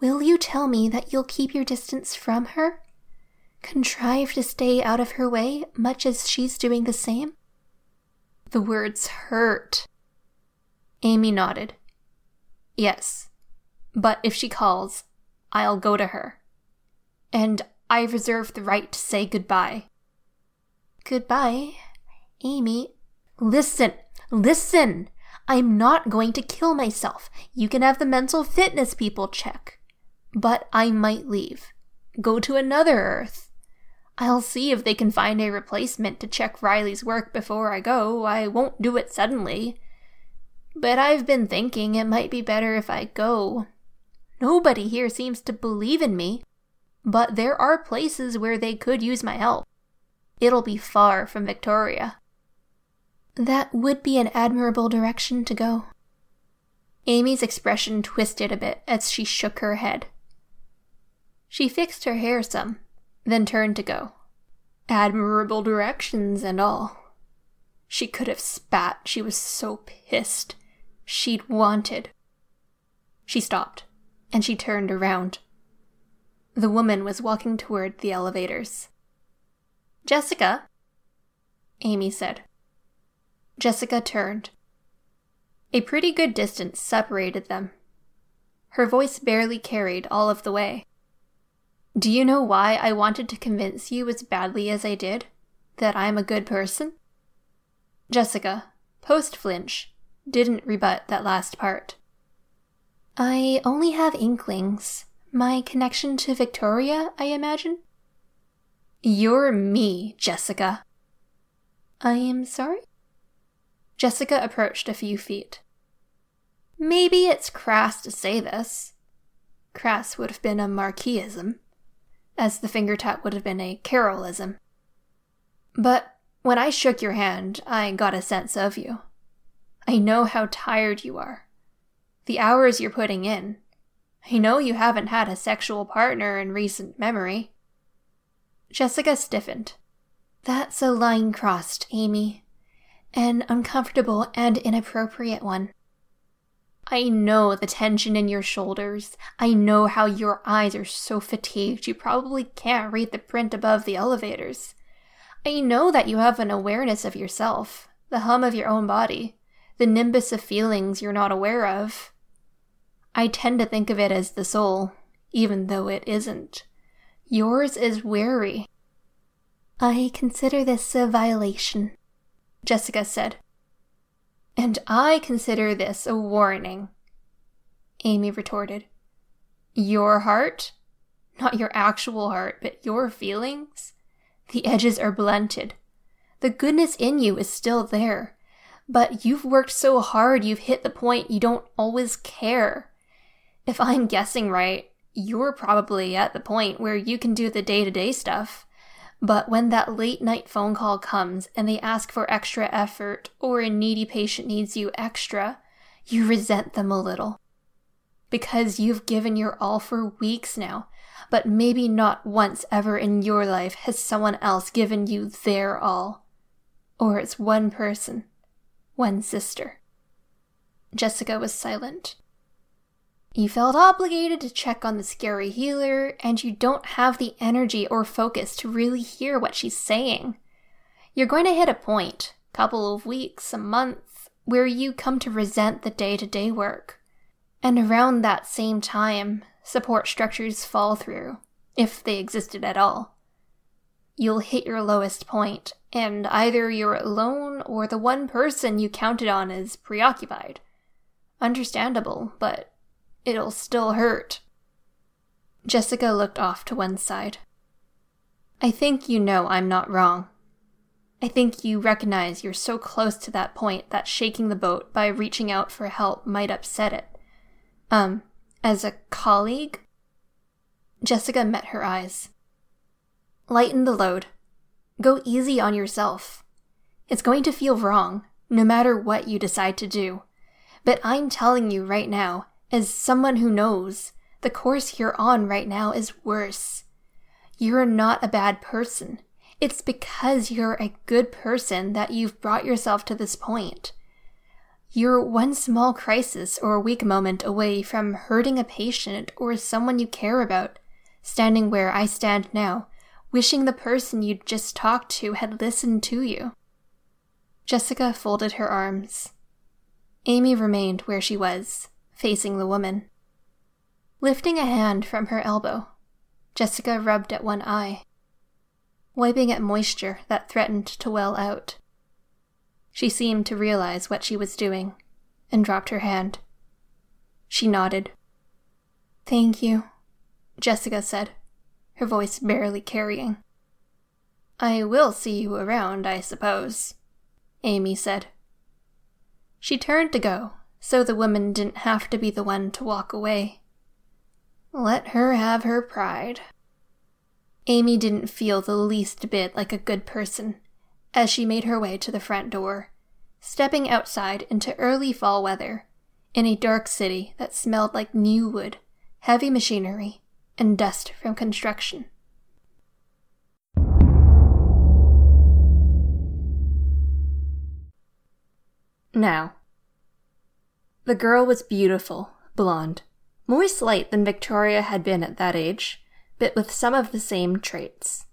Will you tell me that you'll keep your distance from her? Contrive to stay out of her way, much as she's doing the same? The words hurt. Amy nodded. Yes, but if she calls, I'll go to her. And I reserve the right to say goodbye. Goodbye, Amy. Listen, listen! I'm not going to kill myself. You can have the mental fitness people check. But I might leave. Go to another Earth. I'll see if they can find a replacement to check Riley's work before I go. I won't do it suddenly. But I've been thinking it might be better if I go. Nobody here seems to believe in me, but there are places where they could use my help. It'll be far from Victoria. That would be an admirable direction to go. Amy's expression twisted a bit as she shook her head. She fixed her hair some, then turned to go. Admirable directions and all. She could have spat, she was so pissed. She'd wanted. She stopped, and she turned around. The woman was walking toward the elevators. Jessica? Amy said. Jessica turned. A pretty good distance separated them. Her voice barely carried all of the way. Do you know why I wanted to convince you as badly as I did? That I'm a good person? Jessica, post flinch, didn't rebut that last part. I only have inklings. My connection to Victoria, I imagine? You're me, Jessica. I am sorry? Jessica approached a few feet. Maybe it's crass to say this. Crass would have been a Marquisism as the finger tap would have been a Carolism. But when I shook your hand, I got a sense of you. I know how tired you are. The hours you're putting in. I know you haven't had a sexual partner in recent memory. Jessica stiffened. That's a line crossed, Amy. An uncomfortable and inappropriate one. I know the tension in your shoulders. I know how your eyes are so fatigued you probably can't read the print above the elevators. I know that you have an awareness of yourself, the hum of your own body, the nimbus of feelings you're not aware of. I tend to think of it as the soul, even though it isn't. Yours is weary. I consider this a violation, Jessica said. And I consider this a warning. Amy retorted. Your heart? Not your actual heart, but your feelings? The edges are blunted. The goodness in you is still there. But you've worked so hard you've hit the point you don't always care. If I'm guessing right, you're probably at the point where you can do the day to day stuff. But when that late night phone call comes and they ask for extra effort or a needy patient needs you extra, you resent them a little. Because you've given your all for weeks now, but maybe not once ever in your life has someone else given you their all. Or it's one person, one sister. Jessica was silent. You felt obligated to check on the scary healer, and you don't have the energy or focus to really hear what she's saying. You're going to hit a point, couple of weeks, a month, where you come to resent the day to day work. And around that same time, support structures fall through, if they existed at all. You'll hit your lowest point, and either you're alone or the one person you counted on is preoccupied. Understandable, but It'll still hurt. Jessica looked off to one side. I think you know I'm not wrong. I think you recognize you're so close to that point that shaking the boat by reaching out for help might upset it. Um, as a colleague? Jessica met her eyes. Lighten the load. Go easy on yourself. It's going to feel wrong, no matter what you decide to do. But I'm telling you right now, as someone who knows, the course you're on right now is worse. You're not a bad person. It's because you're a good person that you've brought yourself to this point. You're one small crisis or weak moment away from hurting a patient or someone you care about, standing where I stand now, wishing the person you'd just talked to had listened to you. Jessica folded her arms. Amy remained where she was, facing the woman. Lifting a hand from her elbow, Jessica rubbed at one eye, wiping at moisture that threatened to well out. She seemed to realize what she was doing and dropped her hand. She nodded. Thank you, Jessica said, her voice barely carrying. I will see you around, I suppose, Amy said. She turned to go, so the woman didn't have to be the one to walk away. Let her have her pride. Amy didn't feel the least bit like a good person as she made her way to the front door, stepping outside into early fall weather in a dark city that smelled like new wood, heavy machinery, and dust from construction. Now, the girl was beautiful, blonde, more slight than Victoria had been at that age, but with some of the same traits.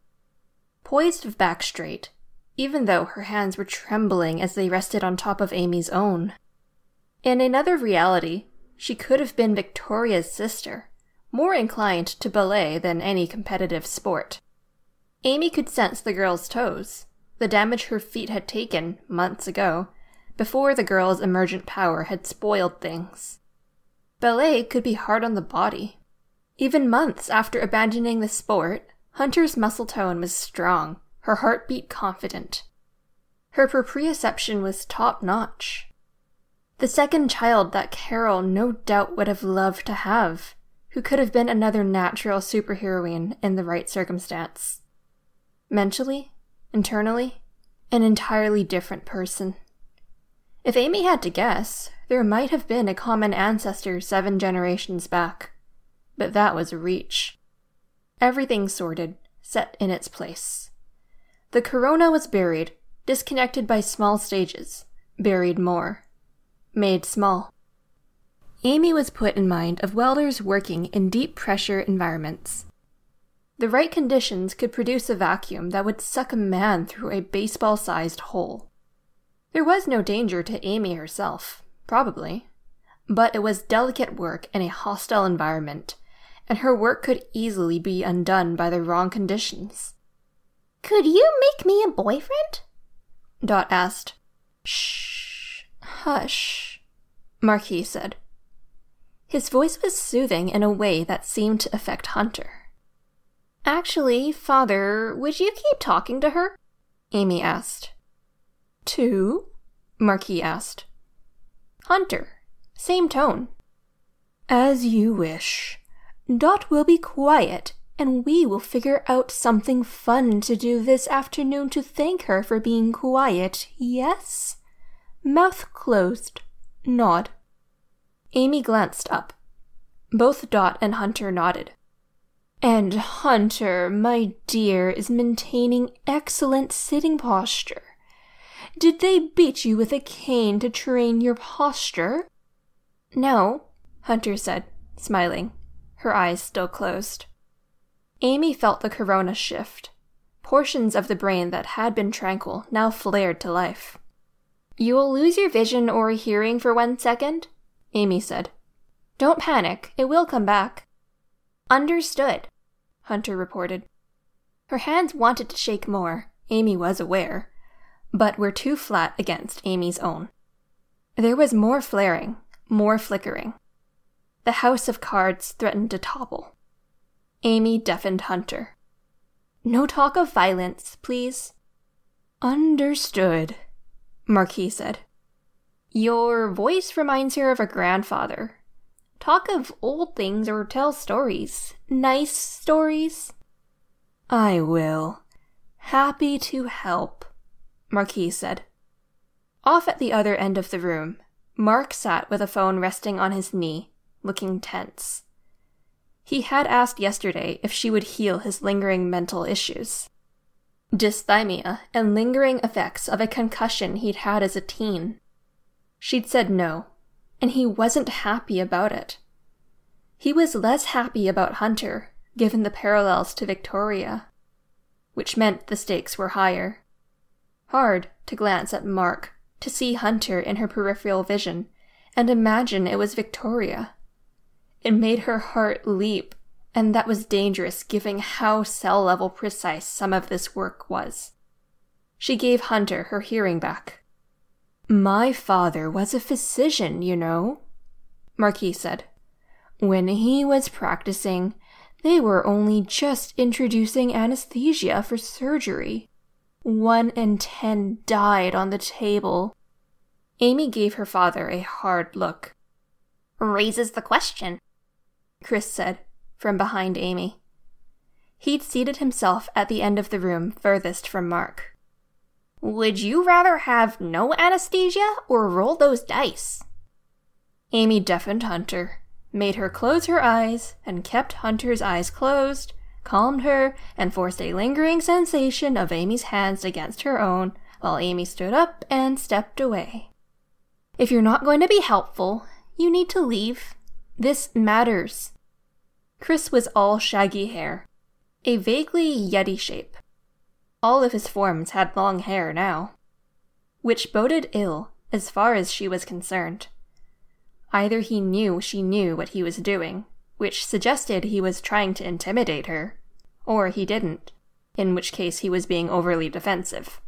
Poised of back straight, even though her hands were trembling as they rested on top of Amy's own. In another reality, she could have been Victoria's sister, more inclined to ballet than any competitive sport. Amy could sense the girl's toes, the damage her feet had taken months ago, before the girl's emergent power had spoiled things. Ballet could be hard on the body. Even months after abandoning the sport, Hunter's muscle tone was strong, her heartbeat confident. Her proprioception was top notch. The second child that Carol no doubt would have loved to have, who could have been another natural superheroine in the right circumstance. Mentally, internally, an entirely different person. If Amy had to guess, there might have been a common ancestor seven generations back. But that was a reach. Everything sorted, set in its place. The corona was buried, disconnected by small stages, buried more, made small. Amy was put in mind of welders working in deep pressure environments. The right conditions could produce a vacuum that would suck a man through a baseball sized hole. There was no danger to Amy herself, probably, but it was delicate work in a hostile environment, and her work could easily be undone by the wrong conditions. Could you make me a boyfriend? Dot asked. Shh, hush, Marquis said. His voice was soothing in a way that seemed to affect Hunter. Actually, father, would you keep talking to her? Amy asked. Too? Marquis asked. Hunter. Same tone. As you wish. Dot will be quiet, and we will figure out something fun to do this afternoon to thank her for being quiet, yes? Mouth closed. Nod. Amy glanced up. Both Dot and Hunter nodded. And Hunter, my dear, is maintaining excellent sitting posture. Did they beat you with a cane to train your posture? No, Hunter said, smiling, her eyes still closed. Amy felt the corona shift. Portions of the brain that had been tranquil now flared to life. You will lose your vision or hearing for one second, Amy said. Don't panic, it will come back. Understood, Hunter reported. Her hands wanted to shake more, Amy was aware, but were too flat against Amy's own. There was more flaring, more flickering. The house of cards threatened to topple. Amy deafened Hunter. No talk of violence, please. Understood, Marquis said. Your voice reminds her of a grandfather. Talk of old things or tell stories. Nice stories. I will. Happy to help. Marquis said. Off at the other end of the room, Mark sat with a phone resting on his knee, looking tense. He had asked yesterday if she would heal his lingering mental issues. dysthymia and lingering effects of a concussion he'd had as a teen. She'd said no, and he wasn't happy about it. He was less happy about Hunter, given the parallels to Victoria, which meant the stakes were higher. Hard to glance at Mark, to see Hunter in her peripheral vision, and imagine it was Victoria. It made her heart leap and that was dangerous given how cell level precise some of this work was. She gave Hunter her hearing back. My father was a physician, you know, Marquis said. When he was practicing, they were only just introducing anesthesia for surgery. One in ten died on the table. Amy gave her father a hard look. Raises the question, Chris said, from behind Amy. He'd seated himself at the end of the room furthest from Mark. Would you rather have no anesthesia or roll those dice? Amy deafened Hunter, made her close her eyes, and kept Hunter's eyes closed, calmed her, and forced a lingering sensation of Amy's hands against her own while Amy stood up and stepped away. If you're not going to be helpful, you need to leave. This matters. Chris was all shaggy hair, a vaguely Yeti shape. All of his forms had long hair now, which boded ill as far as she was concerned. Either he knew she knew what he was doing, which suggested he was trying to intimidate her, or he didn't, in which case he was being overly defensive.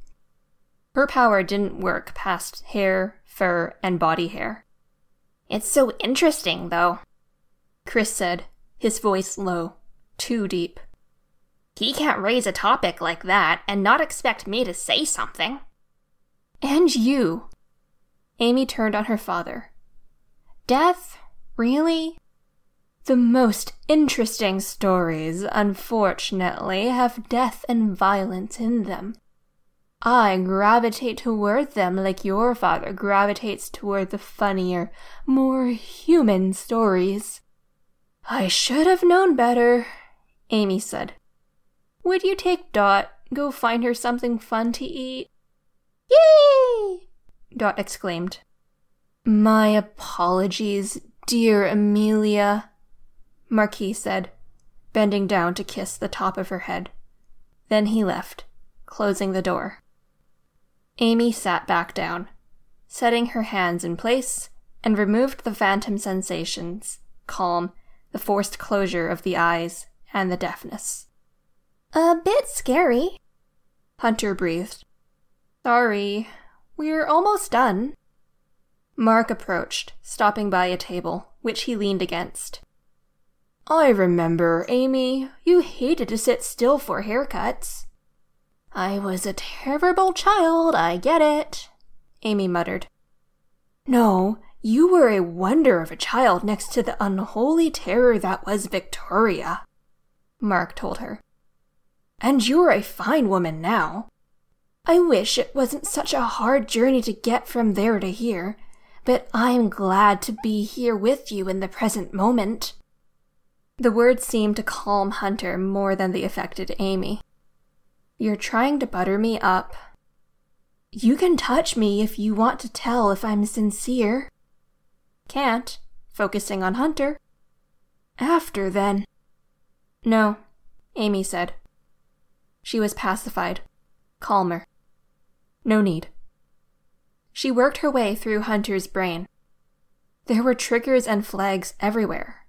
Her power didn't work past hair, fur, and body hair. It's so interesting, though, Chris said, his voice low, too deep. He can't raise a topic like that and not expect me to say something. And you. Amy turned on her father. Death? Really? The most interesting stories, unfortunately, have death and violence in them. I gravitate toward them like your father gravitates toward the funnier, more human stories. I should have known better, Amy said. Would you take Dot, go find her something fun to eat? Yay! Dot exclaimed. My apologies, dear Amelia, Marquis said, bending down to kiss the top of her head. Then he left, closing the door. Amy sat back down, setting her hands in place, and removed the phantom sensations, calm the forced closure of the eyes, and the deafness. A bit scary, Hunter breathed. Sorry, we're almost done. Mark approached, stopping by a table, which he leaned against. I remember, Amy, you hated to sit still for haircuts. I was a terrible child, I get it, Amy muttered. No, you were a wonder of a child next to the unholy terror that was Victoria, Mark told her. And you're a fine woman now. I wish it wasn't such a hard journey to get from there to here, but I'm glad to be here with you in the present moment. The words seemed to calm Hunter more than they affected Amy. You're trying to butter me up. You can touch me if you want to tell if I'm sincere. Can't, focusing on Hunter. After, then. No, Amy said. She was pacified, calmer. No need. She worked her way through Hunter's brain. There were triggers and flags everywhere.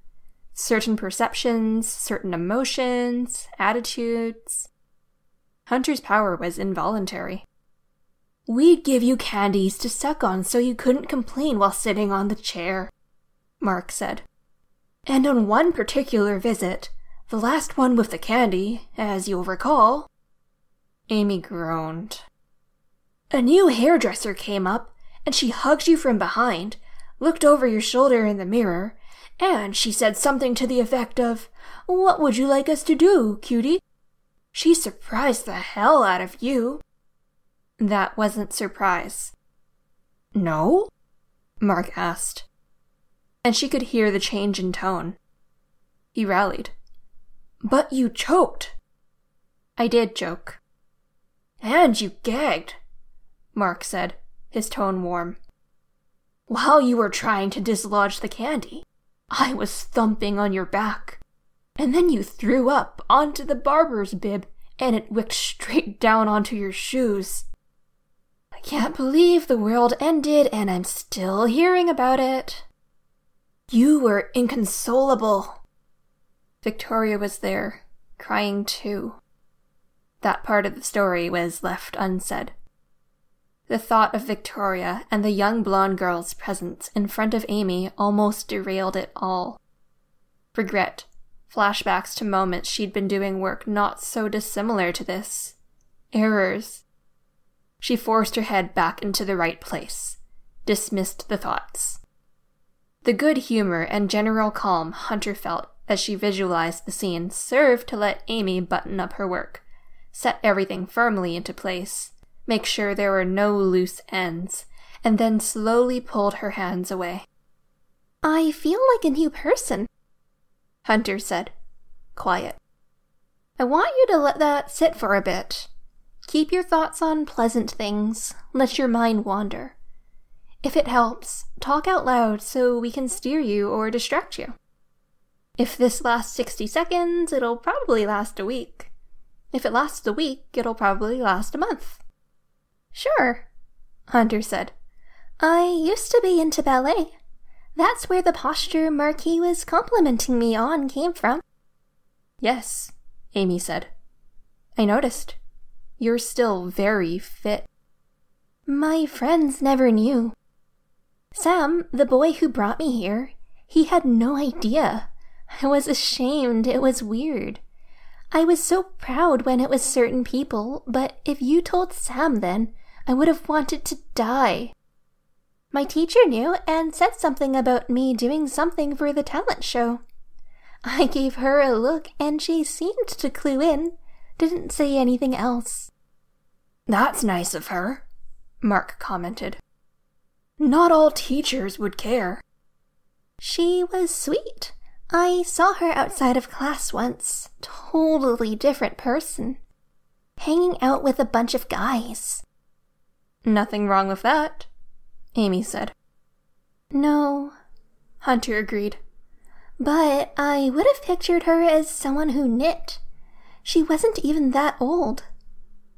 Certain perceptions, certain emotions, attitudes. Hunter's power was involuntary. We'd give you candies to suck on so you couldn't complain while sitting on the chair, Mark said. And on one particular visit, the last one with the candy, as you'll recall, Amy groaned. A new hairdresser came up, and she hugged you from behind, looked over your shoulder in the mirror, and she said something to the effect of, What would you like us to do, cutie? She surprised the hell out of you. That wasn't surprise. No? Mark asked. And she could hear the change in tone. He rallied. But you choked. I did choke. And you gagged, Mark said, his tone warm. While you were trying to dislodge the candy, I was thumping on your back. And then you threw up onto the barber's bib and it wicked straight down onto your shoes. I can't believe the world ended and I'm still hearing about it. You were inconsolable. Victoria was there, crying too. That part of the story was left unsaid. The thought of Victoria and the young blonde girl's presence in front of Amy almost derailed it all. Regret, flashbacks to moments she'd been doing work not so dissimilar to this, errors. She forced her head back into the right place, dismissed the thoughts. The good humor and general calm Hunter felt as she visualized the scene served to let Amy button up her work, set everything firmly into place, make sure there were no loose ends, and then slowly pulled her hands away. I feel like a new person, Hunter said, quiet. I want you to let that sit for a bit. Keep your thoughts on pleasant things. Let your mind wander. If it helps, talk out loud so we can steer you or distract you. If this lasts 60 seconds, it'll probably last a week. If it lasts a week, it'll probably last a month. Sure, Hunter said. I used to be into ballet. That's where the posture Marquis was complimenting me on came from. Yes, Amy said. I noticed. You're still very fit. My friends never knew. Sam, the boy who brought me here, he had no idea. I was ashamed. It was weird. I was so proud when it was certain people, but if you told Sam then, I would have wanted to die. My teacher knew and said something about me doing something for the talent show. I gave her a look and she seemed to clue in, didn't say anything else. That's nice of her, Mark commented. Not all teachers would care. She was sweet. I saw her outside of class once. Totally different person. Hanging out with a bunch of guys. Nothing wrong with that, Amy said. No, Hunter agreed. But I would have pictured her as someone who knit. She wasn't even that old.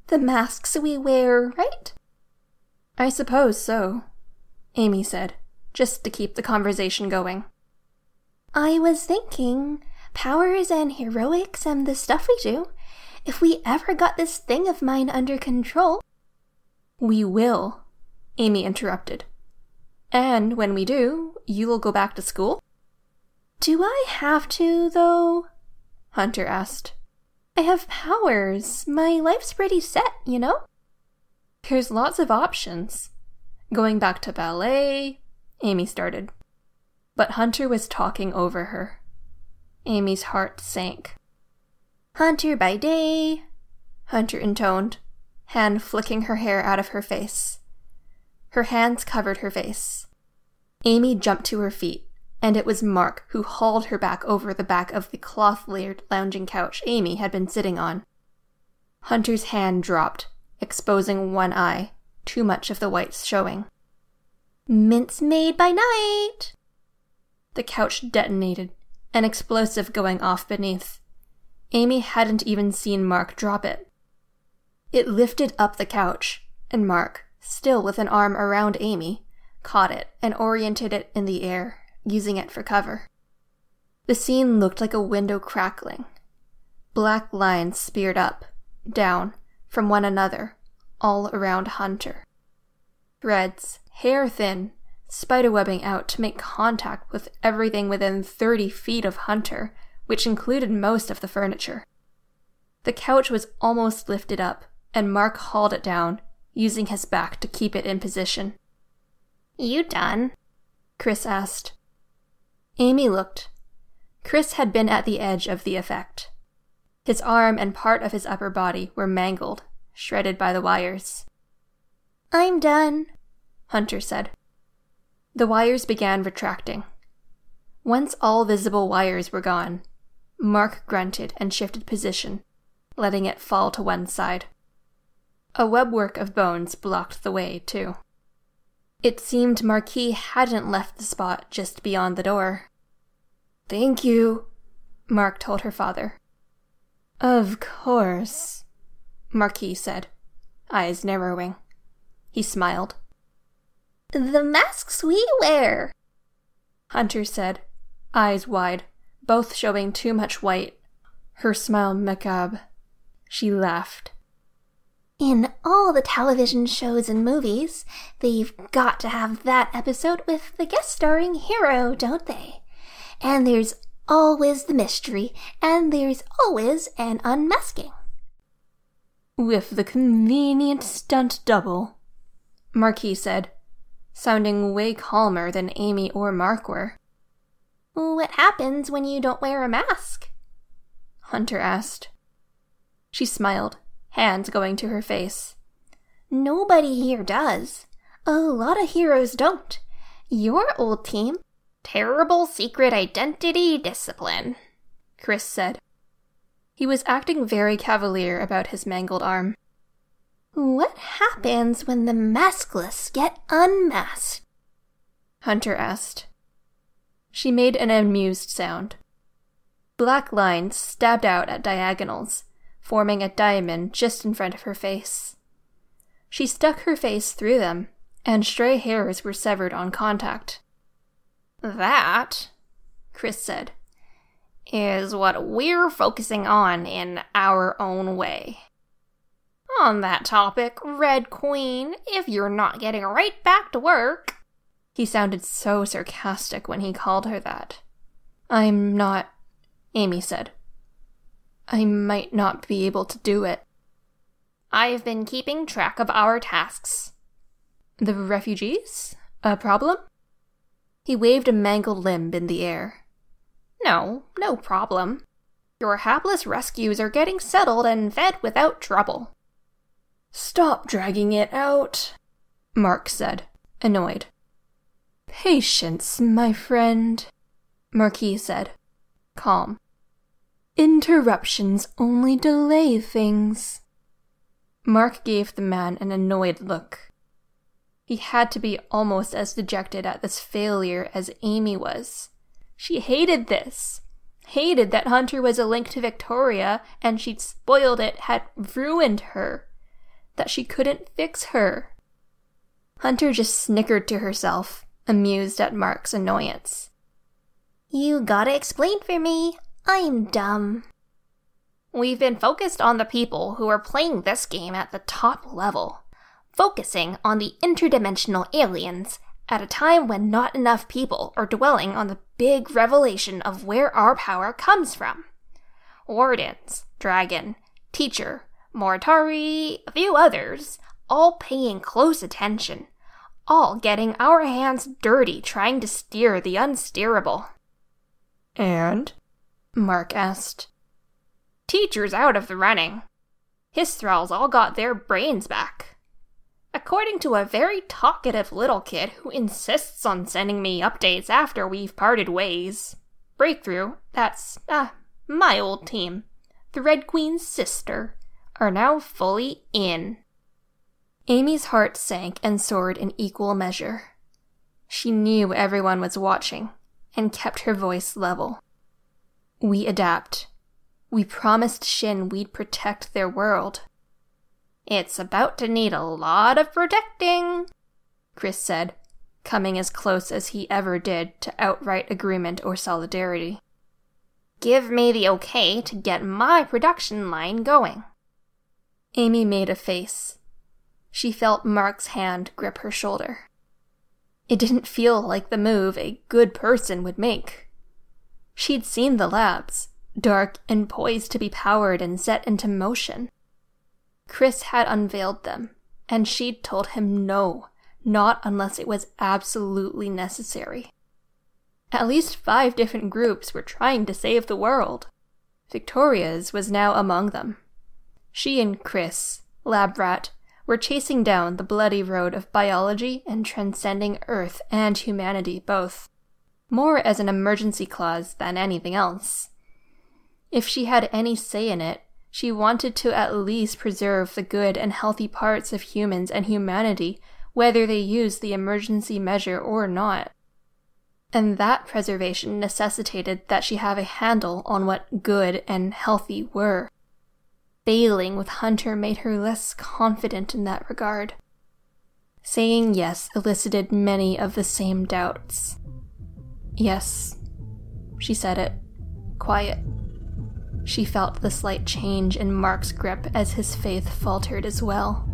The masks we wear, right? I suppose so, Amy said, just to keep the conversation going. I was thinking, powers and heroics and the stuff we do, if we ever got this thing of mine under control. We will, Amy interrupted. And when we do, you will go back to school? Do I have to, though? Hunter asked. I have powers. My life's pretty set, you know? There's lots of options. Going back to ballet, Amy started. But Hunter was talking over her. Amy's heart sank. Hunter by day, Hunter intoned, hand flicking her hair out of her face. Her hands covered her face. Amy jumped to her feet, and it was Mark who hauled her back over the back of the cloth layered lounging couch Amy had been sitting on. Hunter's hand dropped, exposing one eye, too much of the whites showing. Mince made by night! The couch detonated, an explosive going off beneath. Amy hadn't even seen Mark drop it. It lifted up the couch, and Mark, still with an arm around Amy, caught it and oriented it in the air, using it for cover. The scene looked like a window crackling. Black lines speared up, down, from one another, all around Hunter. Threads, hair thin, spiderwebbing out to make contact with everything within 30 feet of Hunter, which included most of the furniture. The couch was almost lifted up, and Mark hauled it down, using his back to keep it in position. You done? Chris asked. Amy looked. Chris had been at the edge of the effect. His arm and part of his upper body were mangled, shredded by the wires. I'm done, Hunter said. The wires began retracting. Once all visible wires were gone, Mark grunted and shifted position, letting it fall to one side. A webwork of bones blocked the way, too. It seemed Marquis hadn't left the spot just beyond the door. Thank you, Mark told her father. Of course, Marquis said, eyes narrowing. He smiled. The masks we wear, Hunter said, eyes wide, both showing too much white. Her smile macabre. She laughed. In all the television shows and movies, they've got to have that episode with the guest starring hero, don't they? And there's always the mystery, and there's always an unmasking. With the convenient stunt double, Marquis said, sounding way calmer than Amy or Mark were. What happens when you don't wear a mask? Hunter asked. She smiled hands going to her face. Nobody here does. A lot of heroes don't. Your old team, terrible secret identity discipline, Chris said. He was acting very cavalier about his mangled arm. What happens when the maskless get unmasked? Hunter asked. She made an amused sound. Black lines stabbed out at diagonals, forming a diamond just in front of her face. She stuck her face through them, and stray hairs were severed on contact. That, Chris said, is what we're focusing on in our own way. On that topic, Red Queen, if you're not getting right back to work. He sounded so sarcastic when he called her that. I'm not, Amy said. I might not be able to do it. I've been keeping track of our tasks. The refugees? A problem? He waved a mangled limb in the air. No, no problem. Your hapless rescues are getting settled and fed without trouble. Stop dragging it out, Mark said, annoyed. Patience, my friend, Marquis said, calm. Interruptions only delay things. Mark gave the man an annoyed look. He had to be almost as dejected at this failure as Amy was. She hated this. Hated that Hunter was a link to Victoria and she'd spoiled it, had ruined her. That she couldn't fix her. Hunter just snickered to herself, amused at Mark's annoyance. You gotta explain for me. I'm dumb. We've been focused on the people who are playing this game at the top level, focusing on the interdimensional aliens at a time when not enough people are dwelling on the big revelation of where our power comes from. Wardens, Dragon, Teacher, Morituri, a few others, all paying close attention, all getting our hands dirty trying to steer the unsteerable. And? Mark asked. Teacher's out of the running. His thralls all got their brains back. According to a very talkative little kid who insists on sending me updates after we've parted ways. Breakthrough, that's, uh, my old team, the Red Queen's sister, are now fully in. Amy's heart sank and soared in equal measure. She knew everyone was watching and kept her voice level. We adapt. We promised Shin we'd protect their world. It's about to need a lot of protecting, Chris said, coming as close as he ever did to outright agreement or solidarity. Give me the okay to get my production line going. Amy made a face. She felt Mark's hand grip her shoulder. It didn't feel like the move a good person would make. She'd seen the labs, dark and poised to be powered and set into motion. Chris had unveiled them, and she'd told him no, not unless it was absolutely necessary. At least five different groups were trying to save the world. Victoria's was now among them. She and Chris, lab rat, were chasing down the bloody road of biology and transcending Earth and humanity both more as an emergency clause than anything else. If she had any say in it, She wanted to at least preserve the good and healthy parts of humans and humanity, whether they used the emergency measure or not. And that preservation necessitated that she have a handle on what good and healthy were. Failing with Hunter made her less confident in that regard. Saying yes elicited many of the same doubts. Yes, she said it, quiet. She felt the slight change in Mark's grip as his faith faltered as well.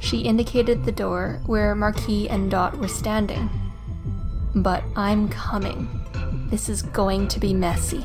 She indicated the door where Marquis and Dot were standing. But I'm coming. This is going to be messy.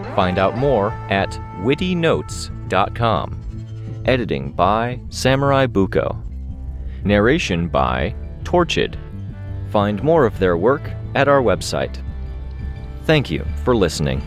Find out more at wittynotes.com. Editing by Samurai Buko. Narration by Torchid. Find more of their work at our website. Thank you for listening.